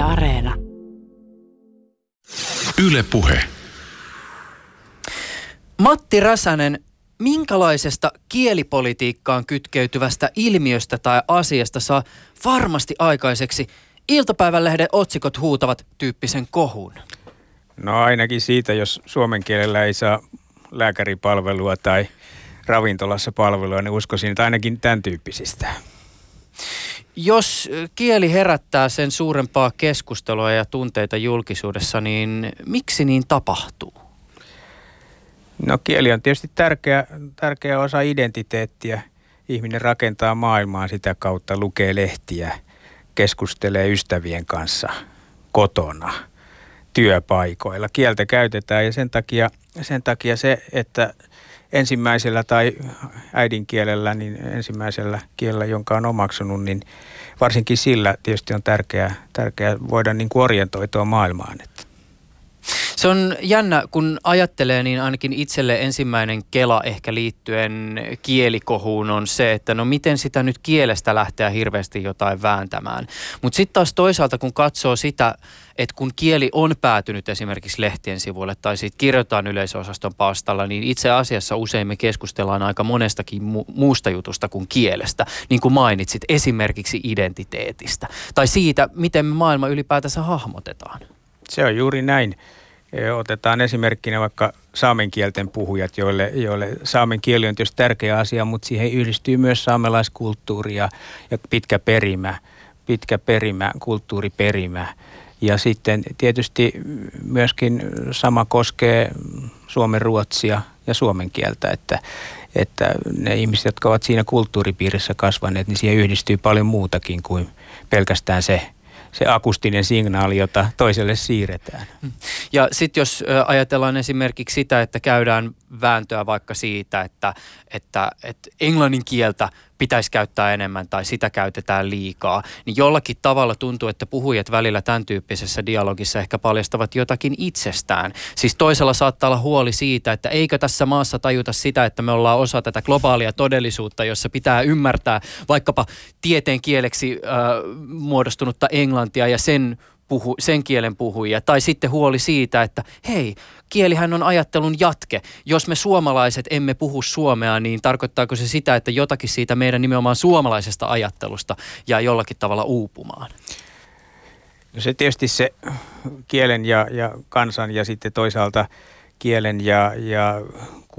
Yle Areena. Yle Puhe. Matti Räsänen, minkälaisesta kielipolitiikkaan kytkeytyvästä ilmiöstä tai asiasta saa varmasti aikaiseksi iltapäivälehden otsikot huutavat tyyppisen kohun? No ainakin siitä, jos suomen kielellä ei saa lääkäripalvelua tai ravintolassa palvelua, niin uskoisin, että ainakin tämän tyyppisistä. Jos kieli herättää sen suurempaa keskustelua ja tunteita julkisuudessa, niin miksi niin tapahtuu? No kieli on tietysti tärkeä, tärkeä osa identiteettiä. Ihminen rakentaa maailmaa sitä kautta, lukee lehtiä, keskustelee ystävien kanssa kotona, työpaikoilla. Kieltä käytetään ja sen takia, sen takia se, että ensimmäisellä tai äidinkielellä, niin ensimmäisellä kielellä, jonka on omaksunut, niin varsinkin sillä tietysti on tärkeää, tärkeää voida niin kuin orientoitua maailmaan. Että. Se on jännä, kun ajattelee, niin ainakin itselle ensimmäinen kela ehkä liittyen kielikohuun on se, että no miten sitä nyt kielestä lähteä hirveästi jotain vääntämään. Mutta sitten taas toisaalta, kun katsoo sitä, että kun kieli on päätynyt esimerkiksi lehtien sivuille tai siitä kirjoitetaan yleisosaston pastalla, niin itse asiassa usein me keskustellaan aika monestakin mu- muusta jutusta kuin kielestä, niin kuin mainitsit, esimerkiksi identiteetistä tai siitä, miten me maailma ylipäätänsä hahmotetaan. Se on juuri näin. Otetaan esimerkkinä vaikka saamen kielten puhujat, joille, joille saamen kieli on tietysti tärkeä asia, mutta siihen yhdistyy myös saamelaiskulttuuri ja, ja pitkä perimä, pitkä perimä, kulttuuriperimä. Ja sitten tietysti myöskin sama koskee suomen ruotsia ja suomen kieltä, että, että ne ihmiset, jotka ovat siinä kulttuuripiirissä kasvaneet, niin siihen yhdistyy paljon muutakin kuin pelkästään se se akustinen signaali, jota toiselle siirretään. Ja sitten jos ajatellaan esimerkiksi sitä, että käydään vääntöä vaikka siitä, että, että, että englannin kieltä pitäisi käyttää enemmän tai sitä käytetään liikaa, niin jollakin tavalla tuntuu, että puhujat välillä tämän tyyppisessä dialogissa ehkä paljastavat jotakin itsestään. Siis toisella saattaa olla huoli siitä, että eikö tässä maassa tajuta sitä, että me ollaan osa tätä globaalia todellisuutta, jossa pitää ymmärtää vaikkapa tieteen kieleksi äh, muodostunutta englantia ja sen puhu, sen kielen puhujia. Tai sitten huoli siitä, että hei, kielihän on ajattelun jatke. Jos me suomalaiset emme puhu suomea, niin tarkoittaako se sitä, että jotakin siitä meidän nimenomaan suomalaisesta ajattelusta jää jollakin tavalla uupumaan? No se tietysti se kielen ja, ja kansan ja sitten toisaalta kielen ja, ja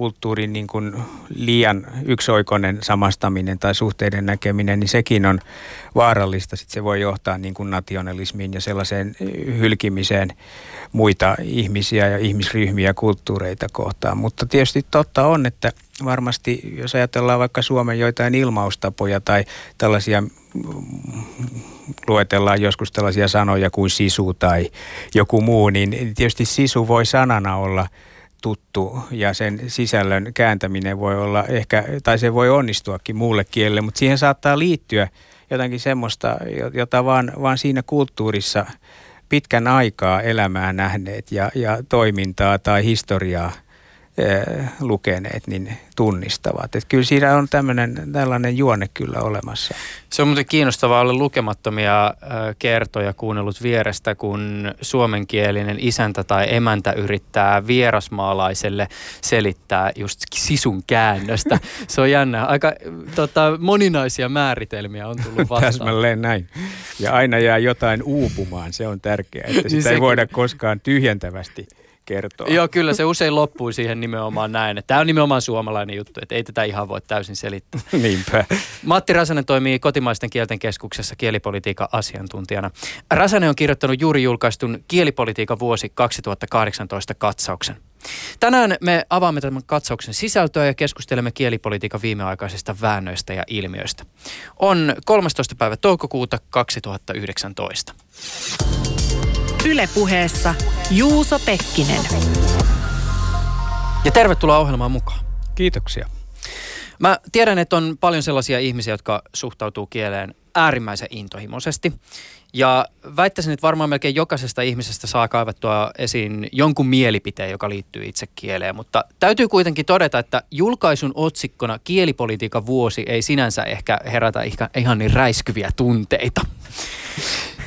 kulttuurin niin kuin liian yksioikoinen samastaminen tai suhteiden näkeminen, niin sekin on vaarallista. Sitten se voi johtaa niin kuin nationalismiin ja sellaiseen hylkimiseen muita ihmisiä ja ihmisryhmiä kulttuureita kohtaan. Mutta tietysti totta on, että varmasti jos ajatellaan vaikka Suomen joitain ilmaustapoja tai tällaisia luetellaan joskus tällaisia sanoja kuin sisu tai joku muu, niin tietysti sisu voi sanana olla – tuttu ja sen sisällön kääntäminen voi olla ehkä, tai se voi onnistuakin muulle kielelle, mutta siihen saattaa liittyä jotakin semmoista, jota vaan, vaan siinä kulttuurissa pitkän aikaa elämää nähneet ja, ja toimintaa tai historiaa – lukeneet, niin tunnistavat. Että kyllä siinä on tämmöinen, tällainen juonne kyllä olemassa. Se on muuten kiinnostavaa olla lukemattomia kertoja kuunnellut vierestä, kun suomenkielinen isäntä tai emäntä yrittää vierasmaalaiselle selittää just sisun käännöstä. Se on jännä. Aika tota, moninaisia määritelmiä on tullut vastaan. Täsmälleen näin. Ja aina jää jotain uupumaan, se on tärkeää, että sitä niin ei voida koskaan tyhjentävästi kertoa. Joo, kyllä se usein loppui siihen nimenomaan näin. Tämä on nimenomaan suomalainen juttu, että ei tätä ihan voi täysin selittää. Niinpä. Matti Räsänen toimii kotimaisten kielten keskuksessa kielipolitiikan asiantuntijana. Räsänen on kirjoittanut juuri julkaistun Kielipolitiikan vuosi 2018 katsauksen. Tänään me avaamme tämän katsauksen sisältöä ja keskustelemme kielipolitiikan viimeaikaisista väännöistä ja ilmiöistä. On 13. päivä toukokuuta 2019. Ylepuheessa Juuso Pekkinen. Ja tervetuloa ohjelmaan mukaan. Kiitoksia. Mä tiedän, että on paljon sellaisia ihmisiä, jotka suhtautuu kieleen äärimmäisen intohimoisesti. Ja väittäisin, että varmaan melkein jokaisesta ihmisestä saa kaivattua esiin jonkun mielipiteen, joka liittyy itse kieleen. Mutta täytyy kuitenkin todeta, että julkaisun otsikkona kielipolitiikan vuosi ei sinänsä ehkä herätä ihan niin räiskyviä tunteita.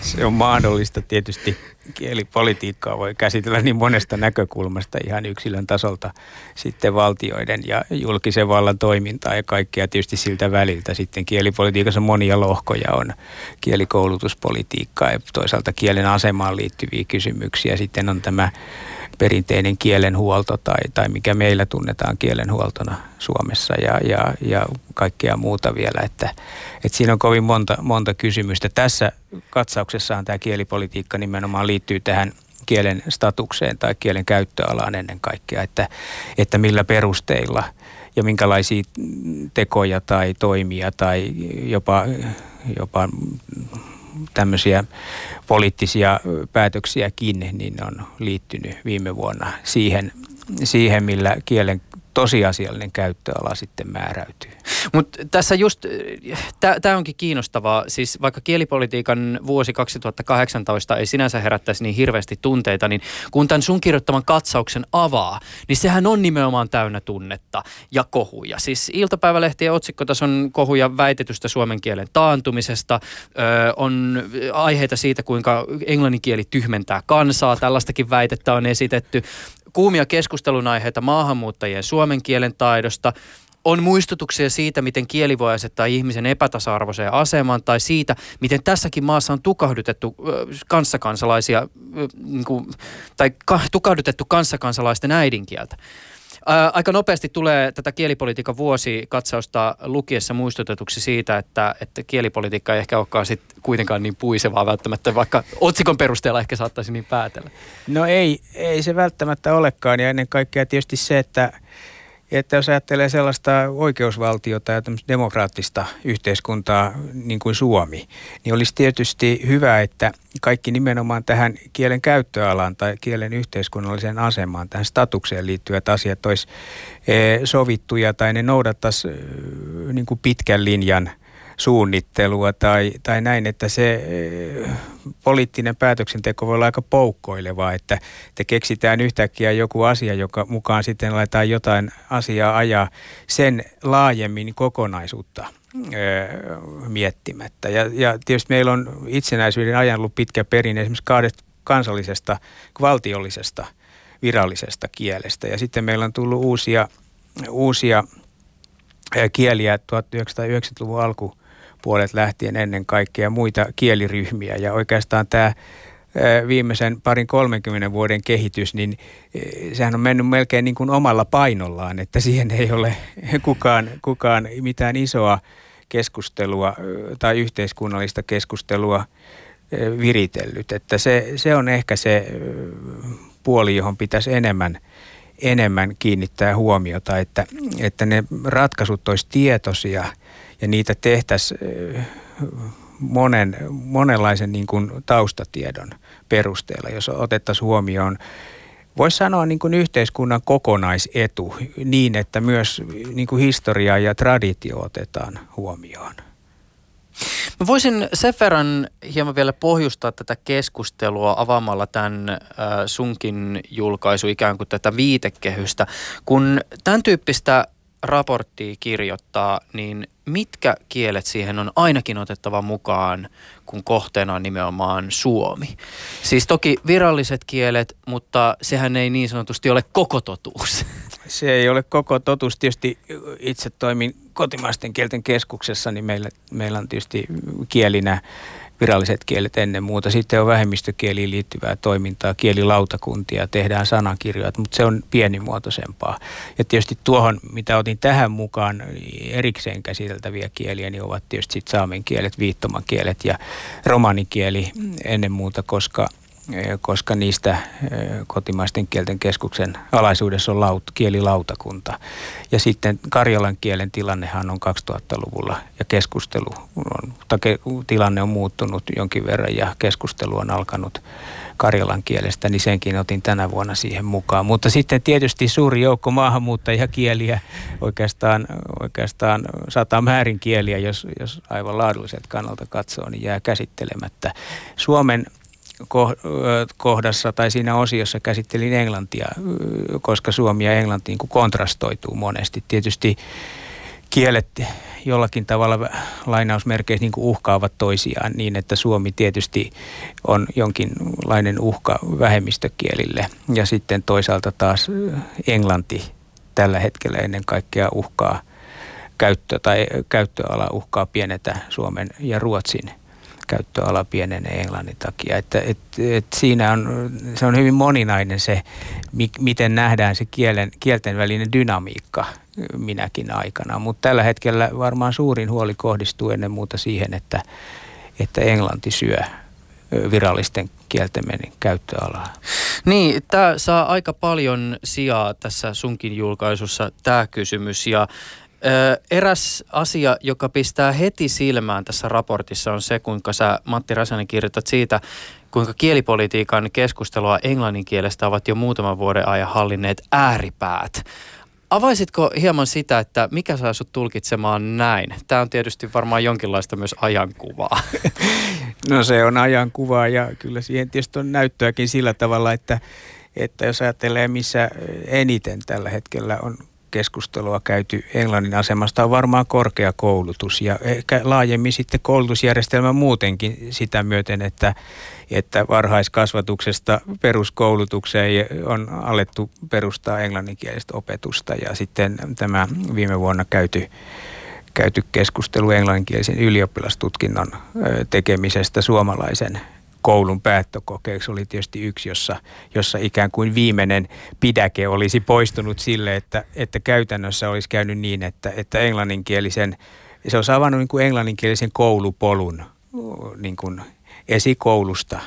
Se on mahdollista tietysti. Kielipolitiikkaa voi käsitellä niin monesta näkökulmasta ihan yksilön tasolta sitten valtioiden ja julkisen vallan toimintaa ja kaikkea tietysti siltä väliltä. Sitten kielipolitiikassa monia lohkoja on kielikoulutuspolitiikkaa ja toisaalta kielen asemaan liittyviä kysymyksiä. Sitten on tämä perinteinen kielenhuolto tai, tai mikä meillä tunnetaan kielenhuoltona Suomessa ja, ja, ja kaikkea muuta vielä. Että, että siinä on kovin monta, monta kysymystä. Tässä katsauksessahan tämä kielipolitiikka nimenomaan liittyy tähän kielen statukseen tai kielen käyttöalaan ennen kaikkea, että, että millä perusteilla ja minkälaisia tekoja tai toimia tai jopa, jopa tämmöisiä poliittisia päätöksiäkin, niin on liittynyt viime vuonna siihen, siihen millä kielen tosiasiallinen käyttöala sitten määräytyy. Mutta tässä just, tämä onkin kiinnostavaa, siis vaikka kielipolitiikan vuosi 2018 ei sinänsä herättäisi niin hirveästi tunteita, niin kun tämän sun kirjoittaman katsauksen avaa, niin sehän on nimenomaan täynnä tunnetta ja kohuja. Siis iltapäivälehtien otsikkotason kohuja väitetystä suomen kielen taantumisesta, ö, on aiheita siitä, kuinka englannin kieli tyhmentää kansaa, tällaistakin väitettä on esitetty kuumia keskustelun aiheita maahanmuuttajien suomen kielen taidosta, on muistutuksia siitä, miten kieli voi asettaa ihmisen epätasa-arvoiseen asemaan tai siitä, miten tässäkin maassa on tukahdutettu kanssakansalaisia niin tai tukahdutettu kanssakansalaisten äidinkieltä. Ää, aika nopeasti tulee tätä kielipolitiikan vuosikatsausta lukiessa muistutetuksi siitä, että, että kielipolitiikka ei ehkä olekaan sit kuitenkaan niin puisevaa välttämättä, vaikka otsikon perusteella ehkä saattaisi niin päätellä. No ei, ei se välttämättä olekaan ja ennen kaikkea tietysti se, että että jos ajattelee sellaista oikeusvaltiota ja demokraattista yhteiskuntaa niin kuin Suomi, niin olisi tietysti hyvä, että kaikki nimenomaan tähän kielen käyttöalaan tai kielen yhteiskunnalliseen asemaan, tähän statukseen liittyvät asiat olisi eh, sovittuja tai ne noudattaisi eh, niin kuin pitkän linjan – suunnittelua tai, tai näin, että se eh, poliittinen päätöksenteko voi olla aika poukkoilevaa, että te keksitään yhtäkkiä joku asia, joka mukaan sitten laitetaan jotain asiaa ajaa sen laajemmin kokonaisuutta eh, miettimättä. Ja, ja tietysti meillä on itsenäisyyden ajan ollut pitkä perinne esimerkiksi kahdesta kansallisesta, valtiollisesta, virallisesta kielestä. Ja sitten meillä on tullut uusia, uusia eh, kieliä 1990-luvun alku puolet lähtien ennen kaikkea muita kieliryhmiä. Ja oikeastaan tämä viimeisen parin 30 vuoden kehitys, niin sehän on mennyt melkein niin kuin omalla painollaan, että siihen ei ole kukaan, kukaan mitään isoa keskustelua tai yhteiskunnallista keskustelua viritellyt. Että se, se on ehkä se puoli, johon pitäisi enemmän, enemmän kiinnittää huomiota, että, että ne ratkaisut olisi tietoisia – ja niitä tehtäisiin monen, monenlaisen niin kuin taustatiedon perusteella, jos otettaisiin huomioon Voisi sanoa niin kuin yhteiskunnan kokonaisetu niin, että myös niin kuin historia ja traditio otetaan huomioon. Mä voisin sen verran hieman vielä pohjustaa tätä keskustelua avaamalla tämän sunkin julkaisu ikään kuin tätä viitekehystä. Kun tämän tyyppistä raporttia kirjoittaa, niin mitkä kielet siihen on ainakin otettava mukaan, kun kohteena on nimenomaan suomi? Siis toki viralliset kielet, mutta sehän ei niin sanotusti ole koko totuus. Se ei ole koko totuus. Tietysti itse toimin kotimaisten kielten keskuksessa, niin meillä, meillä on tietysti kielinä viralliset kielet ennen muuta. Sitten on vähemmistökieliin liittyvää toimintaa, kielilautakuntia, tehdään sanakirjoja, mutta se on pienimuotoisempaa. Ja tietysti tuohon, mitä otin tähän mukaan erikseen käsiteltäviä kieliä, niin ovat tietysti sit saamen kielet, viittomakielet ja romanikieli ennen muuta, koska – koska niistä kotimaisten kielten keskuksen alaisuudessa on laut, kielilautakunta. Ja sitten Karjalan kielen tilannehan on 2000-luvulla ja keskustelu on, tilanne on muuttunut jonkin verran ja keskustelu on alkanut Karjalan kielestä, niin senkin otin tänä vuonna siihen mukaan. Mutta sitten tietysti suuri joukko maahanmuuttajakieliä, oikeastaan, oikeastaan sata määrin kieliä, jos, jos aivan laadulliset kannalta katsoo, niin jää käsittelemättä. Suomen kohdassa tai siinä osiossa käsittelin englantia, koska suomi ja englanti niin kontrastoituu monesti. Tietysti kielet jollakin tavalla lainausmerkeissä niin uhkaavat toisiaan niin, että Suomi tietysti on jonkinlainen uhka vähemmistökielille ja sitten toisaalta taas Englanti tällä hetkellä ennen kaikkea uhkaa käyttö tai käyttöala uhkaa pienetä Suomen ja Ruotsin – käyttöala pienenee englannin takia. Että, et, et siinä on, se on hyvin moninainen se, mi, miten nähdään se kielen, kielten välinen dynamiikka minäkin aikana. Mutta tällä hetkellä varmaan suurin huoli kohdistuu ennen muuta siihen, että, että englanti syö virallisten kielten käyttöalaa. Niin, tämä saa aika paljon sijaa tässä sunkin julkaisussa, tämä kysymys. Ja Eräs asia, joka pistää heti silmään tässä raportissa on se, kuinka sä Matti Räsänen kirjoitat siitä, kuinka kielipolitiikan keskustelua englannin kielestä ovat jo muutaman vuoden ajan hallinneet ääripäät. Avaisitko hieman sitä, että mikä saa sut tulkitsemaan näin? Tämä on tietysti varmaan jonkinlaista myös ajankuvaa. No se on ajankuvaa ja kyllä siihen tietysti on näyttöäkin sillä tavalla, että, että jos ajattelee missä eniten tällä hetkellä on keskustelua käyty Englannin asemasta on varmaan korkeakoulutus ja ehkä laajemmin sitten koulutusjärjestelmä muutenkin sitä myöten, että, että varhaiskasvatuksesta peruskoulutukseen on alettu perustaa englanninkielistä opetusta ja sitten tämä viime vuonna käyty käyty keskustelu englanninkielisen ylioppilastutkinnon tekemisestä suomalaisen koulun päättökokeeksi oli tietysti yksi, jossa, jossa ikään kuin viimeinen pidäke olisi poistunut sille, että, että käytännössä olisi käynyt niin, että, että englanninkielisen, se on avannut niin kuin englanninkielisen koulupolun niin kuin esikoulusta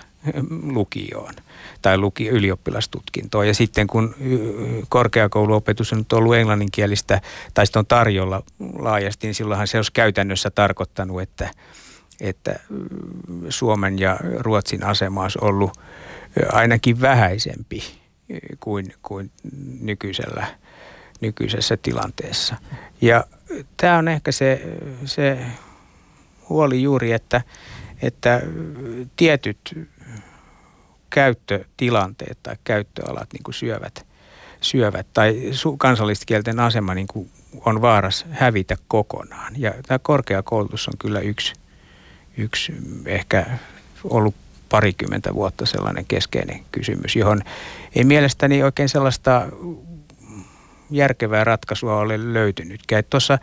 lukioon tai luki, ylioppilastutkintoon. Ja sitten kun korkeakouluopetus on nyt ollut englanninkielistä tai sitten on tarjolla laajasti, niin silloinhan se olisi käytännössä tarkoittanut, että, että mm, Suomen ja Ruotsin asema olisi ollut ainakin vähäisempi kuin, kuin nykyisellä, nykyisessä tilanteessa. Ja tämä on ehkä se, se huoli juuri, että, että tietyt käyttötilanteet tai käyttöalat niin kuin syövät, syövät tai kansalliskielten asema niin kuin on vaaras hävitä kokonaan. Ja tämä korkeakoulutus on kyllä yksi – yksi ehkä ollut parikymmentä vuotta sellainen keskeinen kysymys, johon ei mielestäni oikein sellaista järkevää ratkaisua ole löytynytkään. Tuossa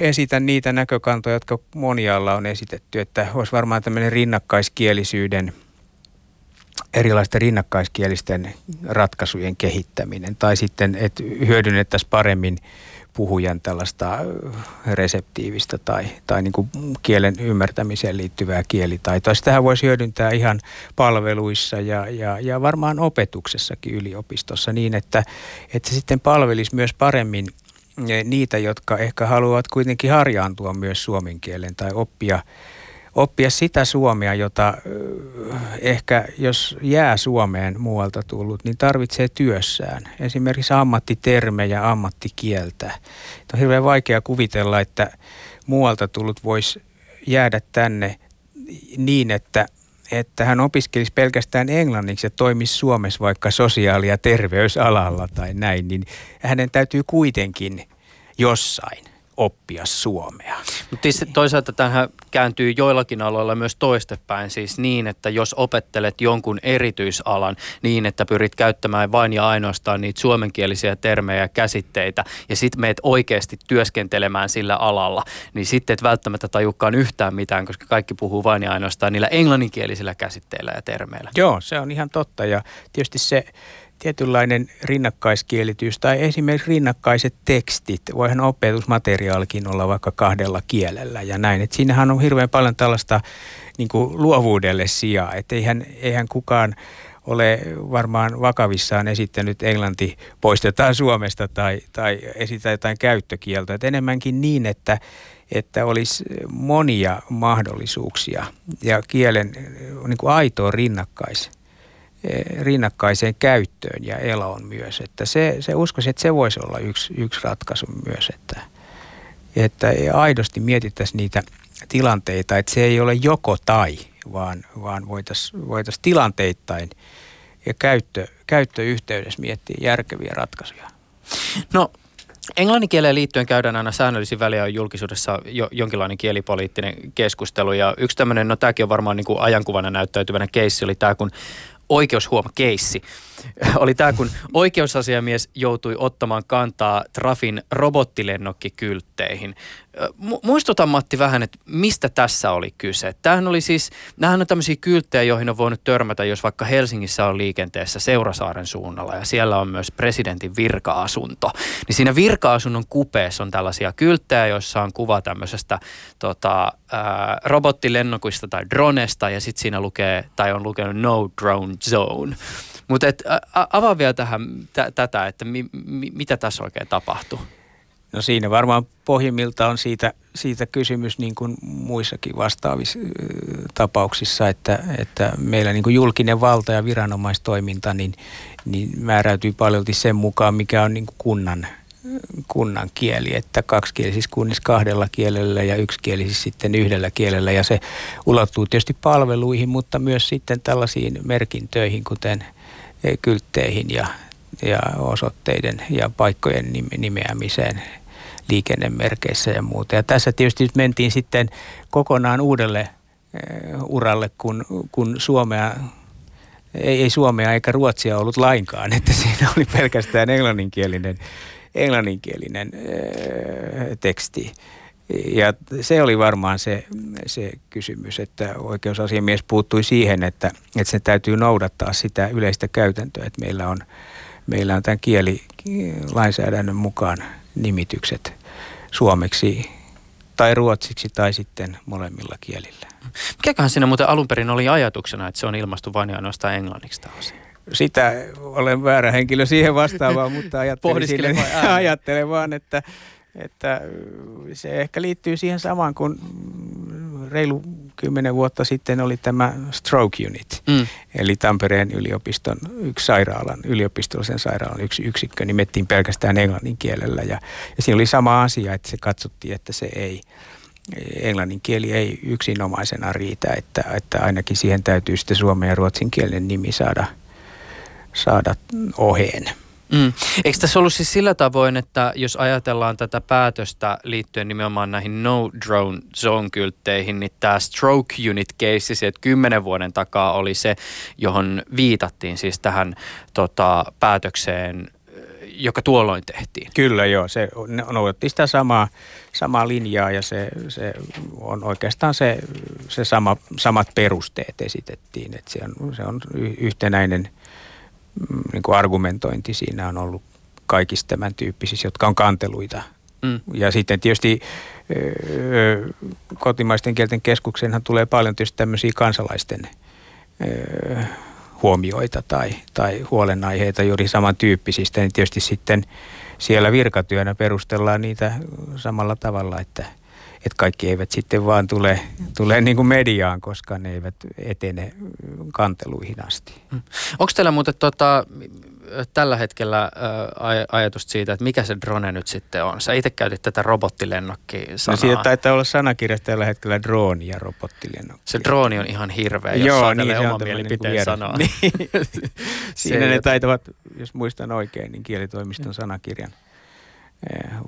esitän niitä näkökantoja, jotka monialla on esitetty, että olisi varmaan tämmöinen rinnakkaiskielisyyden, erilaisten rinnakkaiskielisten ratkaisujen kehittäminen, tai sitten, että hyödynnettäisiin paremmin puhujan tällaista reseptiivistä tai, tai niin kuin kielen ymmärtämiseen liittyvää kielitaitoa. Sitähän voisi hyödyntää ihan palveluissa ja, ja, ja varmaan opetuksessakin yliopistossa niin, että, että se sitten palvelisi myös paremmin niitä, jotka ehkä haluavat kuitenkin harjaantua myös suomen kielen tai oppia oppia sitä suomea, jota ehkä jos jää Suomeen muualta tullut, niin tarvitsee työssään. Esimerkiksi ammattitermejä, ammattikieltä. On hirveän vaikea kuvitella, että muualta tullut voisi jäädä tänne niin, että että hän opiskelisi pelkästään englanniksi ja toimisi Suomessa vaikka sosiaali- ja terveysalalla tai näin, niin hänen täytyy kuitenkin jossain oppia suomea. Mutta toisaalta tähän kääntyy joillakin aloilla myös toistepäin, siis niin, että jos opettelet jonkun erityisalan niin, että pyrit käyttämään vain ja ainoastaan niitä suomenkielisiä termejä ja käsitteitä ja sitten meet oikeasti työskentelemään sillä alalla, niin sitten et välttämättä tajukaan yhtään mitään, koska kaikki puhuu vain ja ainoastaan niillä englanninkielisillä käsitteillä ja termeillä. Joo, se on ihan totta ja tietysti se tietynlainen rinnakkaiskielitys tai esimerkiksi rinnakkaiset tekstit. Voihan opetusmateriaalikin olla vaikka kahdella kielellä ja näin. Et siinähän on hirveän paljon tällaista niin kuin luovuudelle sijaa. Että eihän, eihän kukaan ole varmaan vakavissaan esittänyt englanti poistetaan Suomesta tai, tai esitetään jotain käyttökieltä. Et enemmänkin niin, että, että olisi monia mahdollisuuksia ja kielen niin kuin aitoa rinnakkais rinnakkaiseen käyttöön ja eloon myös. Että se, se uskoisin, että se voisi olla yksi, yksi ratkaisu myös, että, että aidosti mietittäisiin niitä tilanteita, että se ei ole joko tai, vaan, vaan voitaisiin voitais tilanteittain ja käyttö, käyttöyhteydessä miettiä järkeviä ratkaisuja. No Englannin kieleen liittyen käydään aina säännöllisin väliä julkisuudessa jo, jonkinlainen kielipoliittinen keskustelu. Ja yksi tämmöinen, no tämäkin on varmaan niin kuin ajankuvana näyttäytyvänä keissi, oli tämä, kun oikeushuoma keissi oli tämä, kun oikeusasiamies joutui ottamaan kantaa Trafin robottilennokkikyltteihin. Muistutan Matti vähän, että mistä tässä oli kyse. Tämähän oli siis, nämähän on tämmöisiä kylttejä, joihin on voinut törmätä, jos vaikka Helsingissä on liikenteessä Seurasaaren suunnalla ja siellä on myös presidentin virka-asunto. Niin siinä virka-asunnon kupeessa on tällaisia kylttejä, joissa on kuva tämmöisestä tota, ää, robottilennokuista tai dronesta ja sitten siinä lukee, tai on lukenut no drone zone. Mutta avaa vielä tähän t- tätä, että mi, mi, mitä tässä oikein tapahtuu. No siinä varmaan pohjimmilta on siitä, siitä kysymys niin kuin muissakin vastaavissa tapauksissa, että, että meillä niin kuin julkinen valta ja viranomaistoiminta niin, niin määräytyy paljolti sen mukaan, mikä on niin kuin kunnan, kunnan kieli, että kaksikielisissä kunnissa kahdella kielellä ja yksikielisissä sitten yhdellä kielellä ja se ulottuu tietysti palveluihin, mutta myös sitten tällaisiin merkintöihin, kuten kyltteihin ja, ja osoitteiden ja paikkojen nimeämiseen liikennemerkeissä ja muuta. Ja tässä tietysti mentiin sitten kokonaan uudelle eh, uralle, kun, kun Suomea, ei, ei Suomea eikä Ruotsia ollut lainkaan, että siinä oli pelkästään englanninkielinen, englanninkielinen ää, teksti. Ja se oli varmaan se, se kysymys, että oikeusasiamies puuttui siihen, että, että se täytyy noudattaa sitä yleistä käytäntöä, että meillä on, meillä on tämän kielilainsäädännön mukaan nimitykset suomeksi tai ruotsiksi tai sitten molemmilla kielillä. Mikäköhän siinä muuten alun perin oli ajatuksena, että se on ilmastu vain ja ainoastaan englanniksi tämä Sitä olen väärä henkilö siihen vastaavaan, mutta ajattelin, sille, ajattelen vaan, että että se ehkä liittyy siihen samaan kuin reilu kymmenen vuotta sitten oli tämä Stroke Unit, mm. eli Tampereen yliopiston yksi sairaalan, yliopistollisen sairaalan yksi yksikkö nimettiin pelkästään englannin kielellä. Ja, ja siinä oli sama asia, että se katsottiin, että se ei, englannin kieli ei yksinomaisena riitä, että, että ainakin siihen täytyy sitten suomen ja ruotsin kielen nimi saada, saada oheen. Mm. Eikö tässä ollut siis sillä tavoin, että jos ajatellaan tätä päätöstä liittyen nimenomaan näihin no drone zone kyltteihin, niin tämä stroke unit case, se, että kymmenen vuoden takaa oli se, johon viitattiin siis tähän tota, päätökseen joka tuolloin tehtiin. Kyllä joo, se noudatti sitä samaa, samaa linjaa ja se, se on oikeastaan se, se sama, samat perusteet esitettiin, että se on, se on yhtenäinen – niin kuin argumentointi siinä on ollut kaikista tämän tyyppisissä, jotka on kanteluita. Mm. Ja sitten tietysti ö, kotimaisten kielten keskuksenhan tulee paljon tietysti tämmöisiä kansalaisten ö, huomioita tai, tai huolenaiheita juuri samantyyppisistä, niin tietysti sitten siellä virkatyönä perustellaan niitä samalla tavalla, että – että kaikki eivät sitten vaan tule, tule niin kuin mediaan, koska ne eivät etene kanteluihin asti. Mm. Onko teillä muuten tota, tällä hetkellä ää, ajatusta siitä, että mikä se drone nyt sitten on? Sä itse käytit tätä robottilennokki-sanaa. No siitä taitaa olla sanakirjassa tällä hetkellä drone ja robottilennokki. Se drone on ihan hirveä, jos Joo, niin, oman mielipiteen niin sanoa. Niin. Siinä ne taitavat, jos muistan oikein, niin kielitoimiston sanakirjan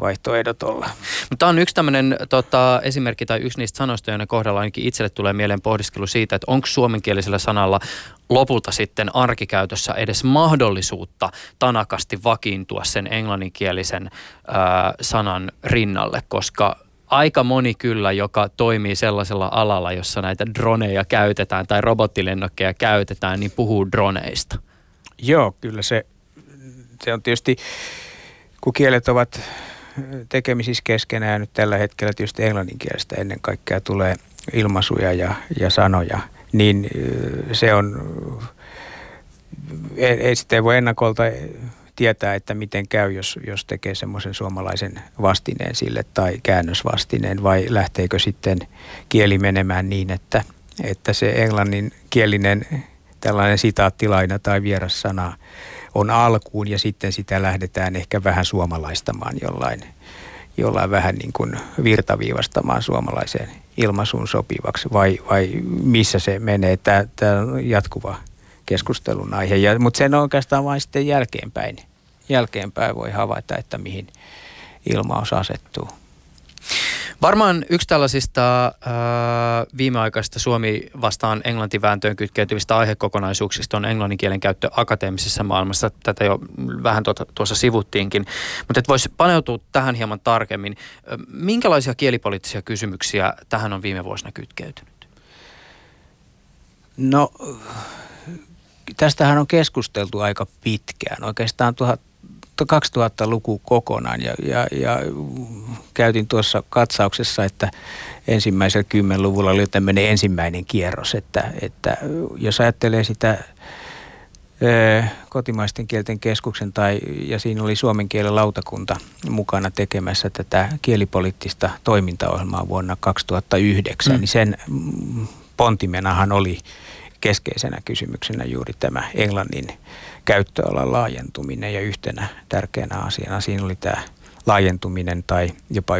vaihtoehdot olla. Mutta on yksi tämmöinen tota, esimerkki tai yksi niistä sanoista, joiden kohdalla ainakin itselle tulee mieleen pohdiskelu siitä, että onko suomenkielisellä sanalla lopulta sitten arkikäytössä edes mahdollisuutta tanakasti vakiintua sen englanninkielisen ää, sanan rinnalle, koska aika moni kyllä, joka toimii sellaisella alalla, jossa näitä droneja käytetään tai robottilennokkeja käytetään, niin puhuu droneista. Joo, kyllä se, se on tietysti kun kielet ovat tekemisissä keskenään nyt tällä hetkellä tietysti englanninkielestä ennen kaikkea tulee ilmaisuja ja, ja sanoja, niin se on, ei, ei sitten voi ennakolta tietää, että miten käy, jos, jos tekee semmoisen suomalaisen vastineen sille tai käännösvastineen vai lähteekö sitten kieli menemään niin, että, että se englanninkielinen tällainen sitaattilaina tai vierassana on alkuun ja sitten sitä lähdetään ehkä vähän suomalaistamaan jollain, jollain vähän niin kuin virtaviivastamaan suomalaiseen ilmaisuun sopivaksi vai, vai missä se menee. Tämä, tämä on jatkuva keskustelun aihe, ja, mutta sen oikeastaan vain sitten jälkeenpäin. Jälkeenpäin voi havaita, että mihin, ilmaus asettuu. Varmaan yksi tällaisista äh, viimeaikaisista Suomi vastaan englantivääntöön kytkeytyvistä aihekokonaisuuksista on englannin kielen käyttö akateemisessa maailmassa. Tätä jo vähän tuota, tuossa sivuttiinkin. Mutta että voisi paneutua tähän hieman tarkemmin. Minkälaisia kielipoliittisia kysymyksiä tähän on viime vuosina kytkeytynyt? No, tästähän on keskusteltu aika pitkään. Oikeastaan 2000-luku kokonaan ja, ja, ja käytin tuossa katsauksessa, että ensimmäisellä kymmenluvulla oli tämmöinen ensimmäinen kierros, että, että jos ajattelee sitä kotimaisten kielten keskuksen tai, ja siinä oli suomen kielen lautakunta mukana tekemässä tätä kielipoliittista toimintaohjelmaa vuonna 2009, mm. niin sen pontimenahan oli keskeisenä kysymyksenä juuri tämä englannin käyttöalan laajentuminen ja yhtenä tärkeänä asiana siinä oli tämä laajentuminen tai jopa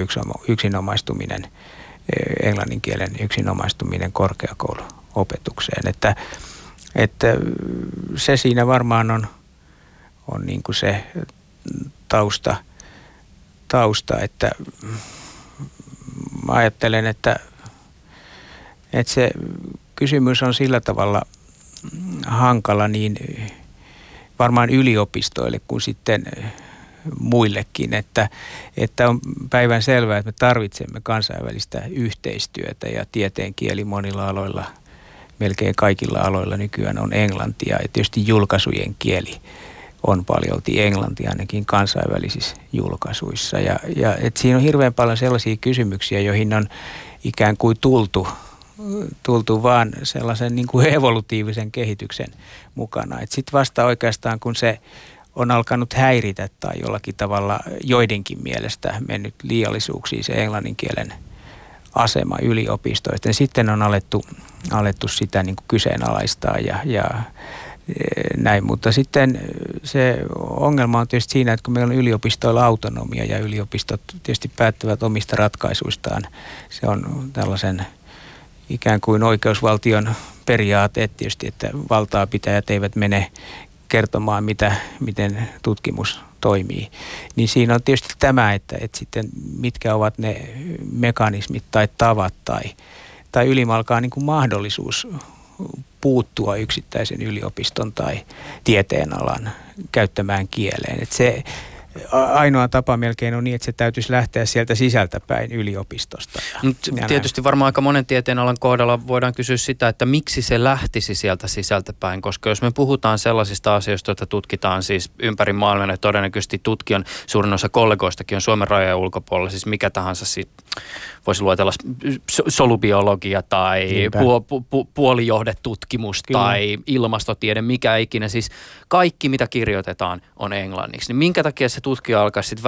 yksinomaistuminen, eh, englannin kielen yksinomaistuminen korkeakouluopetukseen. Että, että se siinä varmaan on, on niin kuin se tausta, tausta, että mä ajattelen, että, että se kysymys on sillä tavalla hankala niin varmaan yliopistoille kuin sitten muillekin, että, että on päivän selvää, että me tarvitsemme kansainvälistä yhteistyötä ja tieteen kieli monilla aloilla, melkein kaikilla aloilla nykyään on englantia ja tietysti julkaisujen kieli on paljolti englanti ainakin kansainvälisissä julkaisuissa. Ja, ja et siinä on hirveän paljon sellaisia kysymyksiä, joihin on ikään kuin tultu tultu vaan sellaisen niin kuin evolutiivisen kehityksen mukana. Sitten vasta oikeastaan kun se on alkanut häiritä tai jollakin tavalla joidenkin mielestä mennyt liiallisuuksiin se englannin kielen asema yliopistoista, niin sitten on alettu, alettu sitä niin kuin kyseenalaistaa ja, ja e, näin, mutta sitten se ongelma on tietysti siinä, että kun meillä on yliopistoilla autonomia ja yliopistot tietysti päättävät omista ratkaisuistaan, se on tällaisen ikään kuin oikeusvaltion periaatteet tietysti, että valtaa pitäjät eivät mene kertomaan, mitä, miten tutkimus toimii. Niin siinä on tietysti tämä, että, että sitten mitkä ovat ne mekanismit tai tavat tai, tai ylimalkaan niin kuin mahdollisuus puuttua yksittäisen yliopiston tai tieteenalan käyttämään kieleen. Että se, ainoa tapa melkein on niin, että se täytyisi lähteä sieltä sisältä päin yliopistosta. Mut tietysti näin. varmaan aika monen tieteenalan kohdalla voidaan kysyä sitä, että miksi se lähtisi sieltä sisältä päin, koska jos me puhutaan sellaisista asioista, joita tutkitaan siis ympäri maailman, ja todennäköisesti tutkijan suurin osa kollegoistakin on Suomen rajojen ulkopuolella, siis mikä tahansa sit, voisi luetella solubiologia tai pu, pu, pu, puolijohdetutkimus Kyllä. tai ilmastotiede, mikä ikinä, siis kaikki mitä kirjoitetaan on englanniksi. Niin minkä takia se tutkija alkaa sitten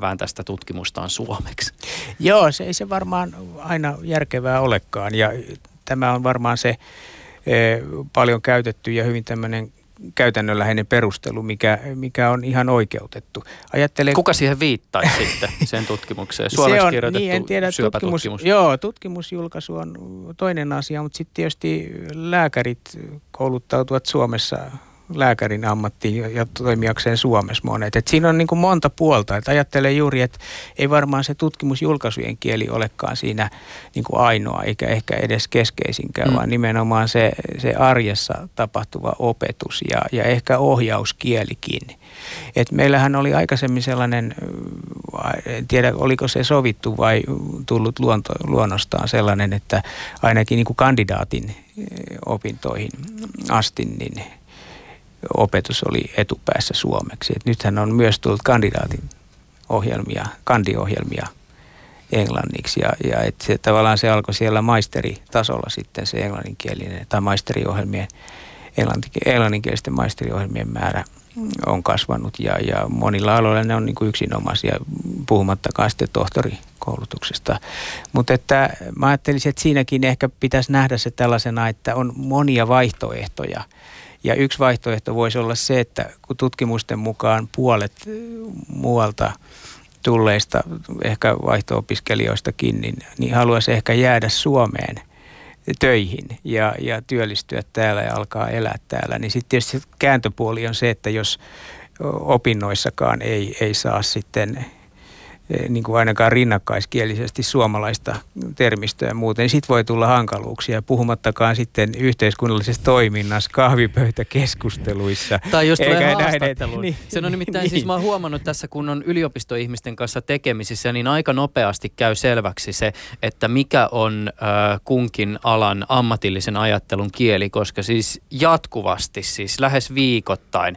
väen tästä tutkimustaan suomeksi. Joo, se ei se varmaan aina järkevää olekaan ja tämä on varmaan se e, paljon käytetty ja hyvin tämmöinen käytännönläheinen perustelu, mikä, mikä on ihan oikeutettu. Ajattelen, Kuka siihen viittaisi sitten sen tutkimukseen? Suomeksi se on, kirjoitettu niin, en tiedä, tutkimus, Joo, tutkimusjulkaisu on toinen asia, mutta sitten tietysti lääkärit kouluttautuvat Suomessa lääkärin ammattiin ja toimijakseen Suomessa monet. Et siinä on niin kuin monta puolta. Et ajattelen juuri, että ei varmaan se tutkimusjulkaisujen kieli olekaan siinä niin kuin ainoa eikä ehkä edes keskeisinkään, mm. vaan nimenomaan se, se arjessa tapahtuva opetus ja, ja ehkä ohjauskielikin. Et meillähän oli aikaisemmin sellainen, en tiedä oliko se sovittu vai tullut luonto, luonnostaan sellainen, että ainakin niin kuin kandidaatin opintoihin asti, niin opetus oli etupäässä suomeksi. Et nythän on myös tullut kandidaatin ohjelmia, kandiohjelmia englanniksi ja, ja et se, tavallaan se alkoi siellä maisteritasolla sitten se englanninkielinen tai maisteriohjelmien, englanninkielisten maisteriohjelmien määrä on kasvanut ja, ja monilla aloilla ne on niin kuin yksinomaisia, puhumattakaan sitten tohtorikoulutuksesta. Mutta että mä ajattelisin, että siinäkin ehkä pitäisi nähdä se tällaisena, että on monia vaihtoehtoja – ja yksi vaihtoehto voisi olla se, että kun tutkimusten mukaan puolet muualta tulleista, ehkä vaihto-opiskelijoistakin, niin, niin haluaisi ehkä jäädä Suomeen töihin ja, ja työllistyä täällä ja alkaa elää täällä. Niin sitten tietysti kääntöpuoli on se, että jos opinnoissakaan ei, ei saa sitten niin kuin ainakaan rinnakkaiskielisesti suomalaista termistöä muuten, niin sitten voi tulla hankaluuksia, puhumattakaan sitten yhteiskunnallisessa toiminnassa, kahvipöytäkeskusteluissa. Tai jos tulee haastatteluun. Niin, Sen on nimittäin siis niin. siis, mä oon huomannut tässä, kun on yliopistoihmisten kanssa tekemisissä, niin aika nopeasti käy selväksi se, että mikä on äh, kunkin alan ammatillisen ajattelun kieli, koska siis jatkuvasti, siis lähes viikoittain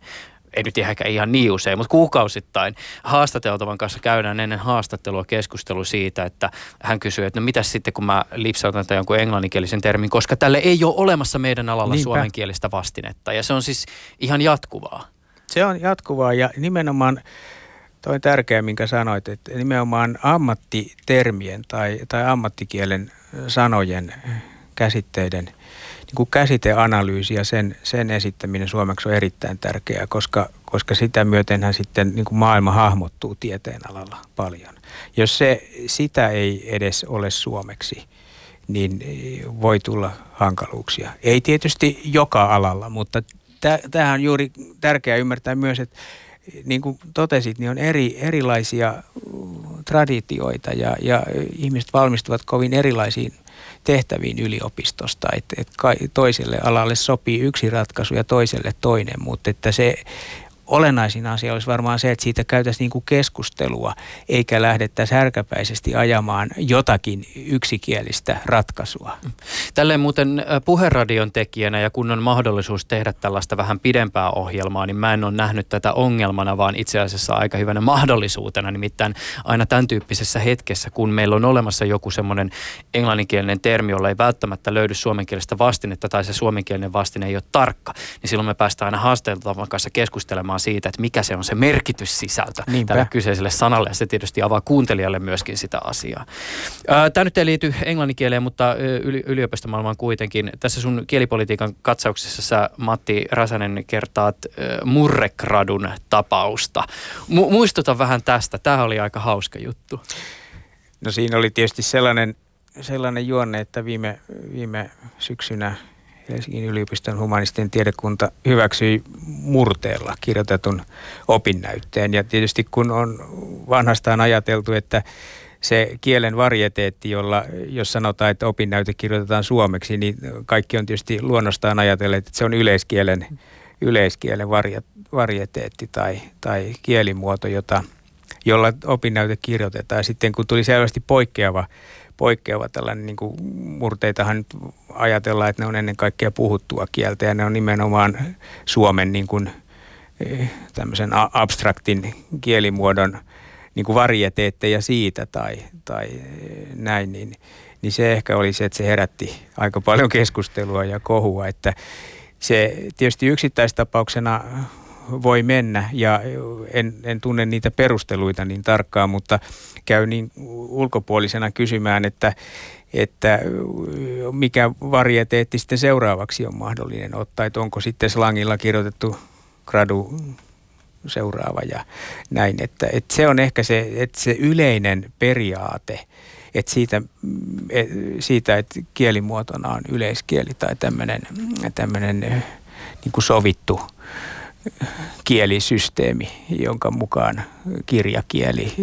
ei nyt ehkä ihan niin usein, mutta kuukausittain haastateltavan kanssa käydään ennen haastattelua keskustelu siitä, että hän kysyy, että no mitäs sitten kun mä lipsautan tämän jonkun englanninkielisen termin, koska tälle ei ole olemassa meidän alalla Niinpä. suomenkielistä vastinetta ja se on siis ihan jatkuvaa. Se on jatkuvaa ja nimenomaan toi on tärkeä, minkä sanoit, että nimenomaan ammattitermien tai, tai ammattikielen sanojen käsitteiden – niin kuin käsiteanalyysi ja sen, sen esittäminen suomeksi on erittäin tärkeää, koska, koska sitä myötenhän sitten niin kuin maailma hahmottuu tieteen alalla paljon. Jos se, sitä ei edes ole suomeksi, niin voi tulla hankaluuksia. Ei tietysti joka alalla, mutta tämähän on juuri tärkeää ymmärtää myös, että niin kuin totesit, niin on eri, erilaisia traditioita ja, ja ihmiset valmistuvat kovin erilaisiin tehtäviin yliopistosta, että, että toiselle alalle sopii yksi ratkaisu ja toiselle toinen, mutta että se olennaisin asia olisi varmaan se, että siitä käytäisiin niin keskustelua, eikä lähdettäisi härkäpäisesti ajamaan jotakin yksikielistä ratkaisua. Tälleen muuten puheradion tekijänä ja kun on mahdollisuus tehdä tällaista vähän pidempää ohjelmaa, niin mä en ole nähnyt tätä ongelmana, vaan itse asiassa aika hyvänä mahdollisuutena. Nimittäin aina tämän tyyppisessä hetkessä, kun meillä on olemassa joku semmoinen englanninkielinen termi, jolla ei välttämättä löydy suomenkielistä vastinetta tai se suomenkielinen vastine ei ole tarkka, niin silloin me päästään aina haasteeltavan kanssa keskustelemaan siitä, että mikä se on se merkityssisältö Niinpä. tälle kyseiselle sanalle ja se tietysti avaa kuuntelijalle myöskin sitä asiaa. Tämä nyt ei liity englanninkieleen, mutta yliopistomaailmaan kuitenkin. Tässä sun kielipolitiikan katsauksessa sä, Matti Räsänen kertaat Murrekradun tapausta. Mu- muistuta vähän tästä, tämä oli aika hauska juttu. No siinä oli tietysti sellainen, sellainen juonne, että viime, viime syksynä – Helsingin yliopiston humanistien tiedekunta hyväksyi murteella kirjoitetun opinnäytteen. Ja tietysti kun on vanhastaan ajateltu, että se kielen varieteetti, jolla, jos sanotaan, että opinnäyte kirjoitetaan suomeksi, niin kaikki on tietysti luonnostaan ajatelleet, että se on yleiskielen, yleiskielen varieteetti tai, tai kielimuoto, jota, jolla opinnäyte kirjoitetaan. Sitten kun tuli selvästi poikkeava poikkeava tällainen niin kuin murteitahan nyt ajatellaan, että ne on ennen kaikkea puhuttua kieltä ja ne on nimenomaan Suomen niin kuin, eh, tämmöisen abstraktin kielimuodon niin kuin varieteetteja siitä tai, tai eh, näin, niin, niin se ehkä oli se, että se herätti aika paljon keskustelua ja kohua, että se tietysti yksittäistapauksena voi mennä ja en, en tunne niitä perusteluita niin tarkkaan, mutta käy niin ulkopuolisena kysymään, että, että mikä varieteetti sitten seuraavaksi on mahdollinen ottaa, että onko sitten slangilla kirjoitettu gradu seuraava ja näin. Että, että se on ehkä se, että se yleinen periaate, että siitä, siitä, että kielimuotona on yleiskieli tai tämmöinen, niin sovittu kielisysteemi, jonka mukaan kirjakieli,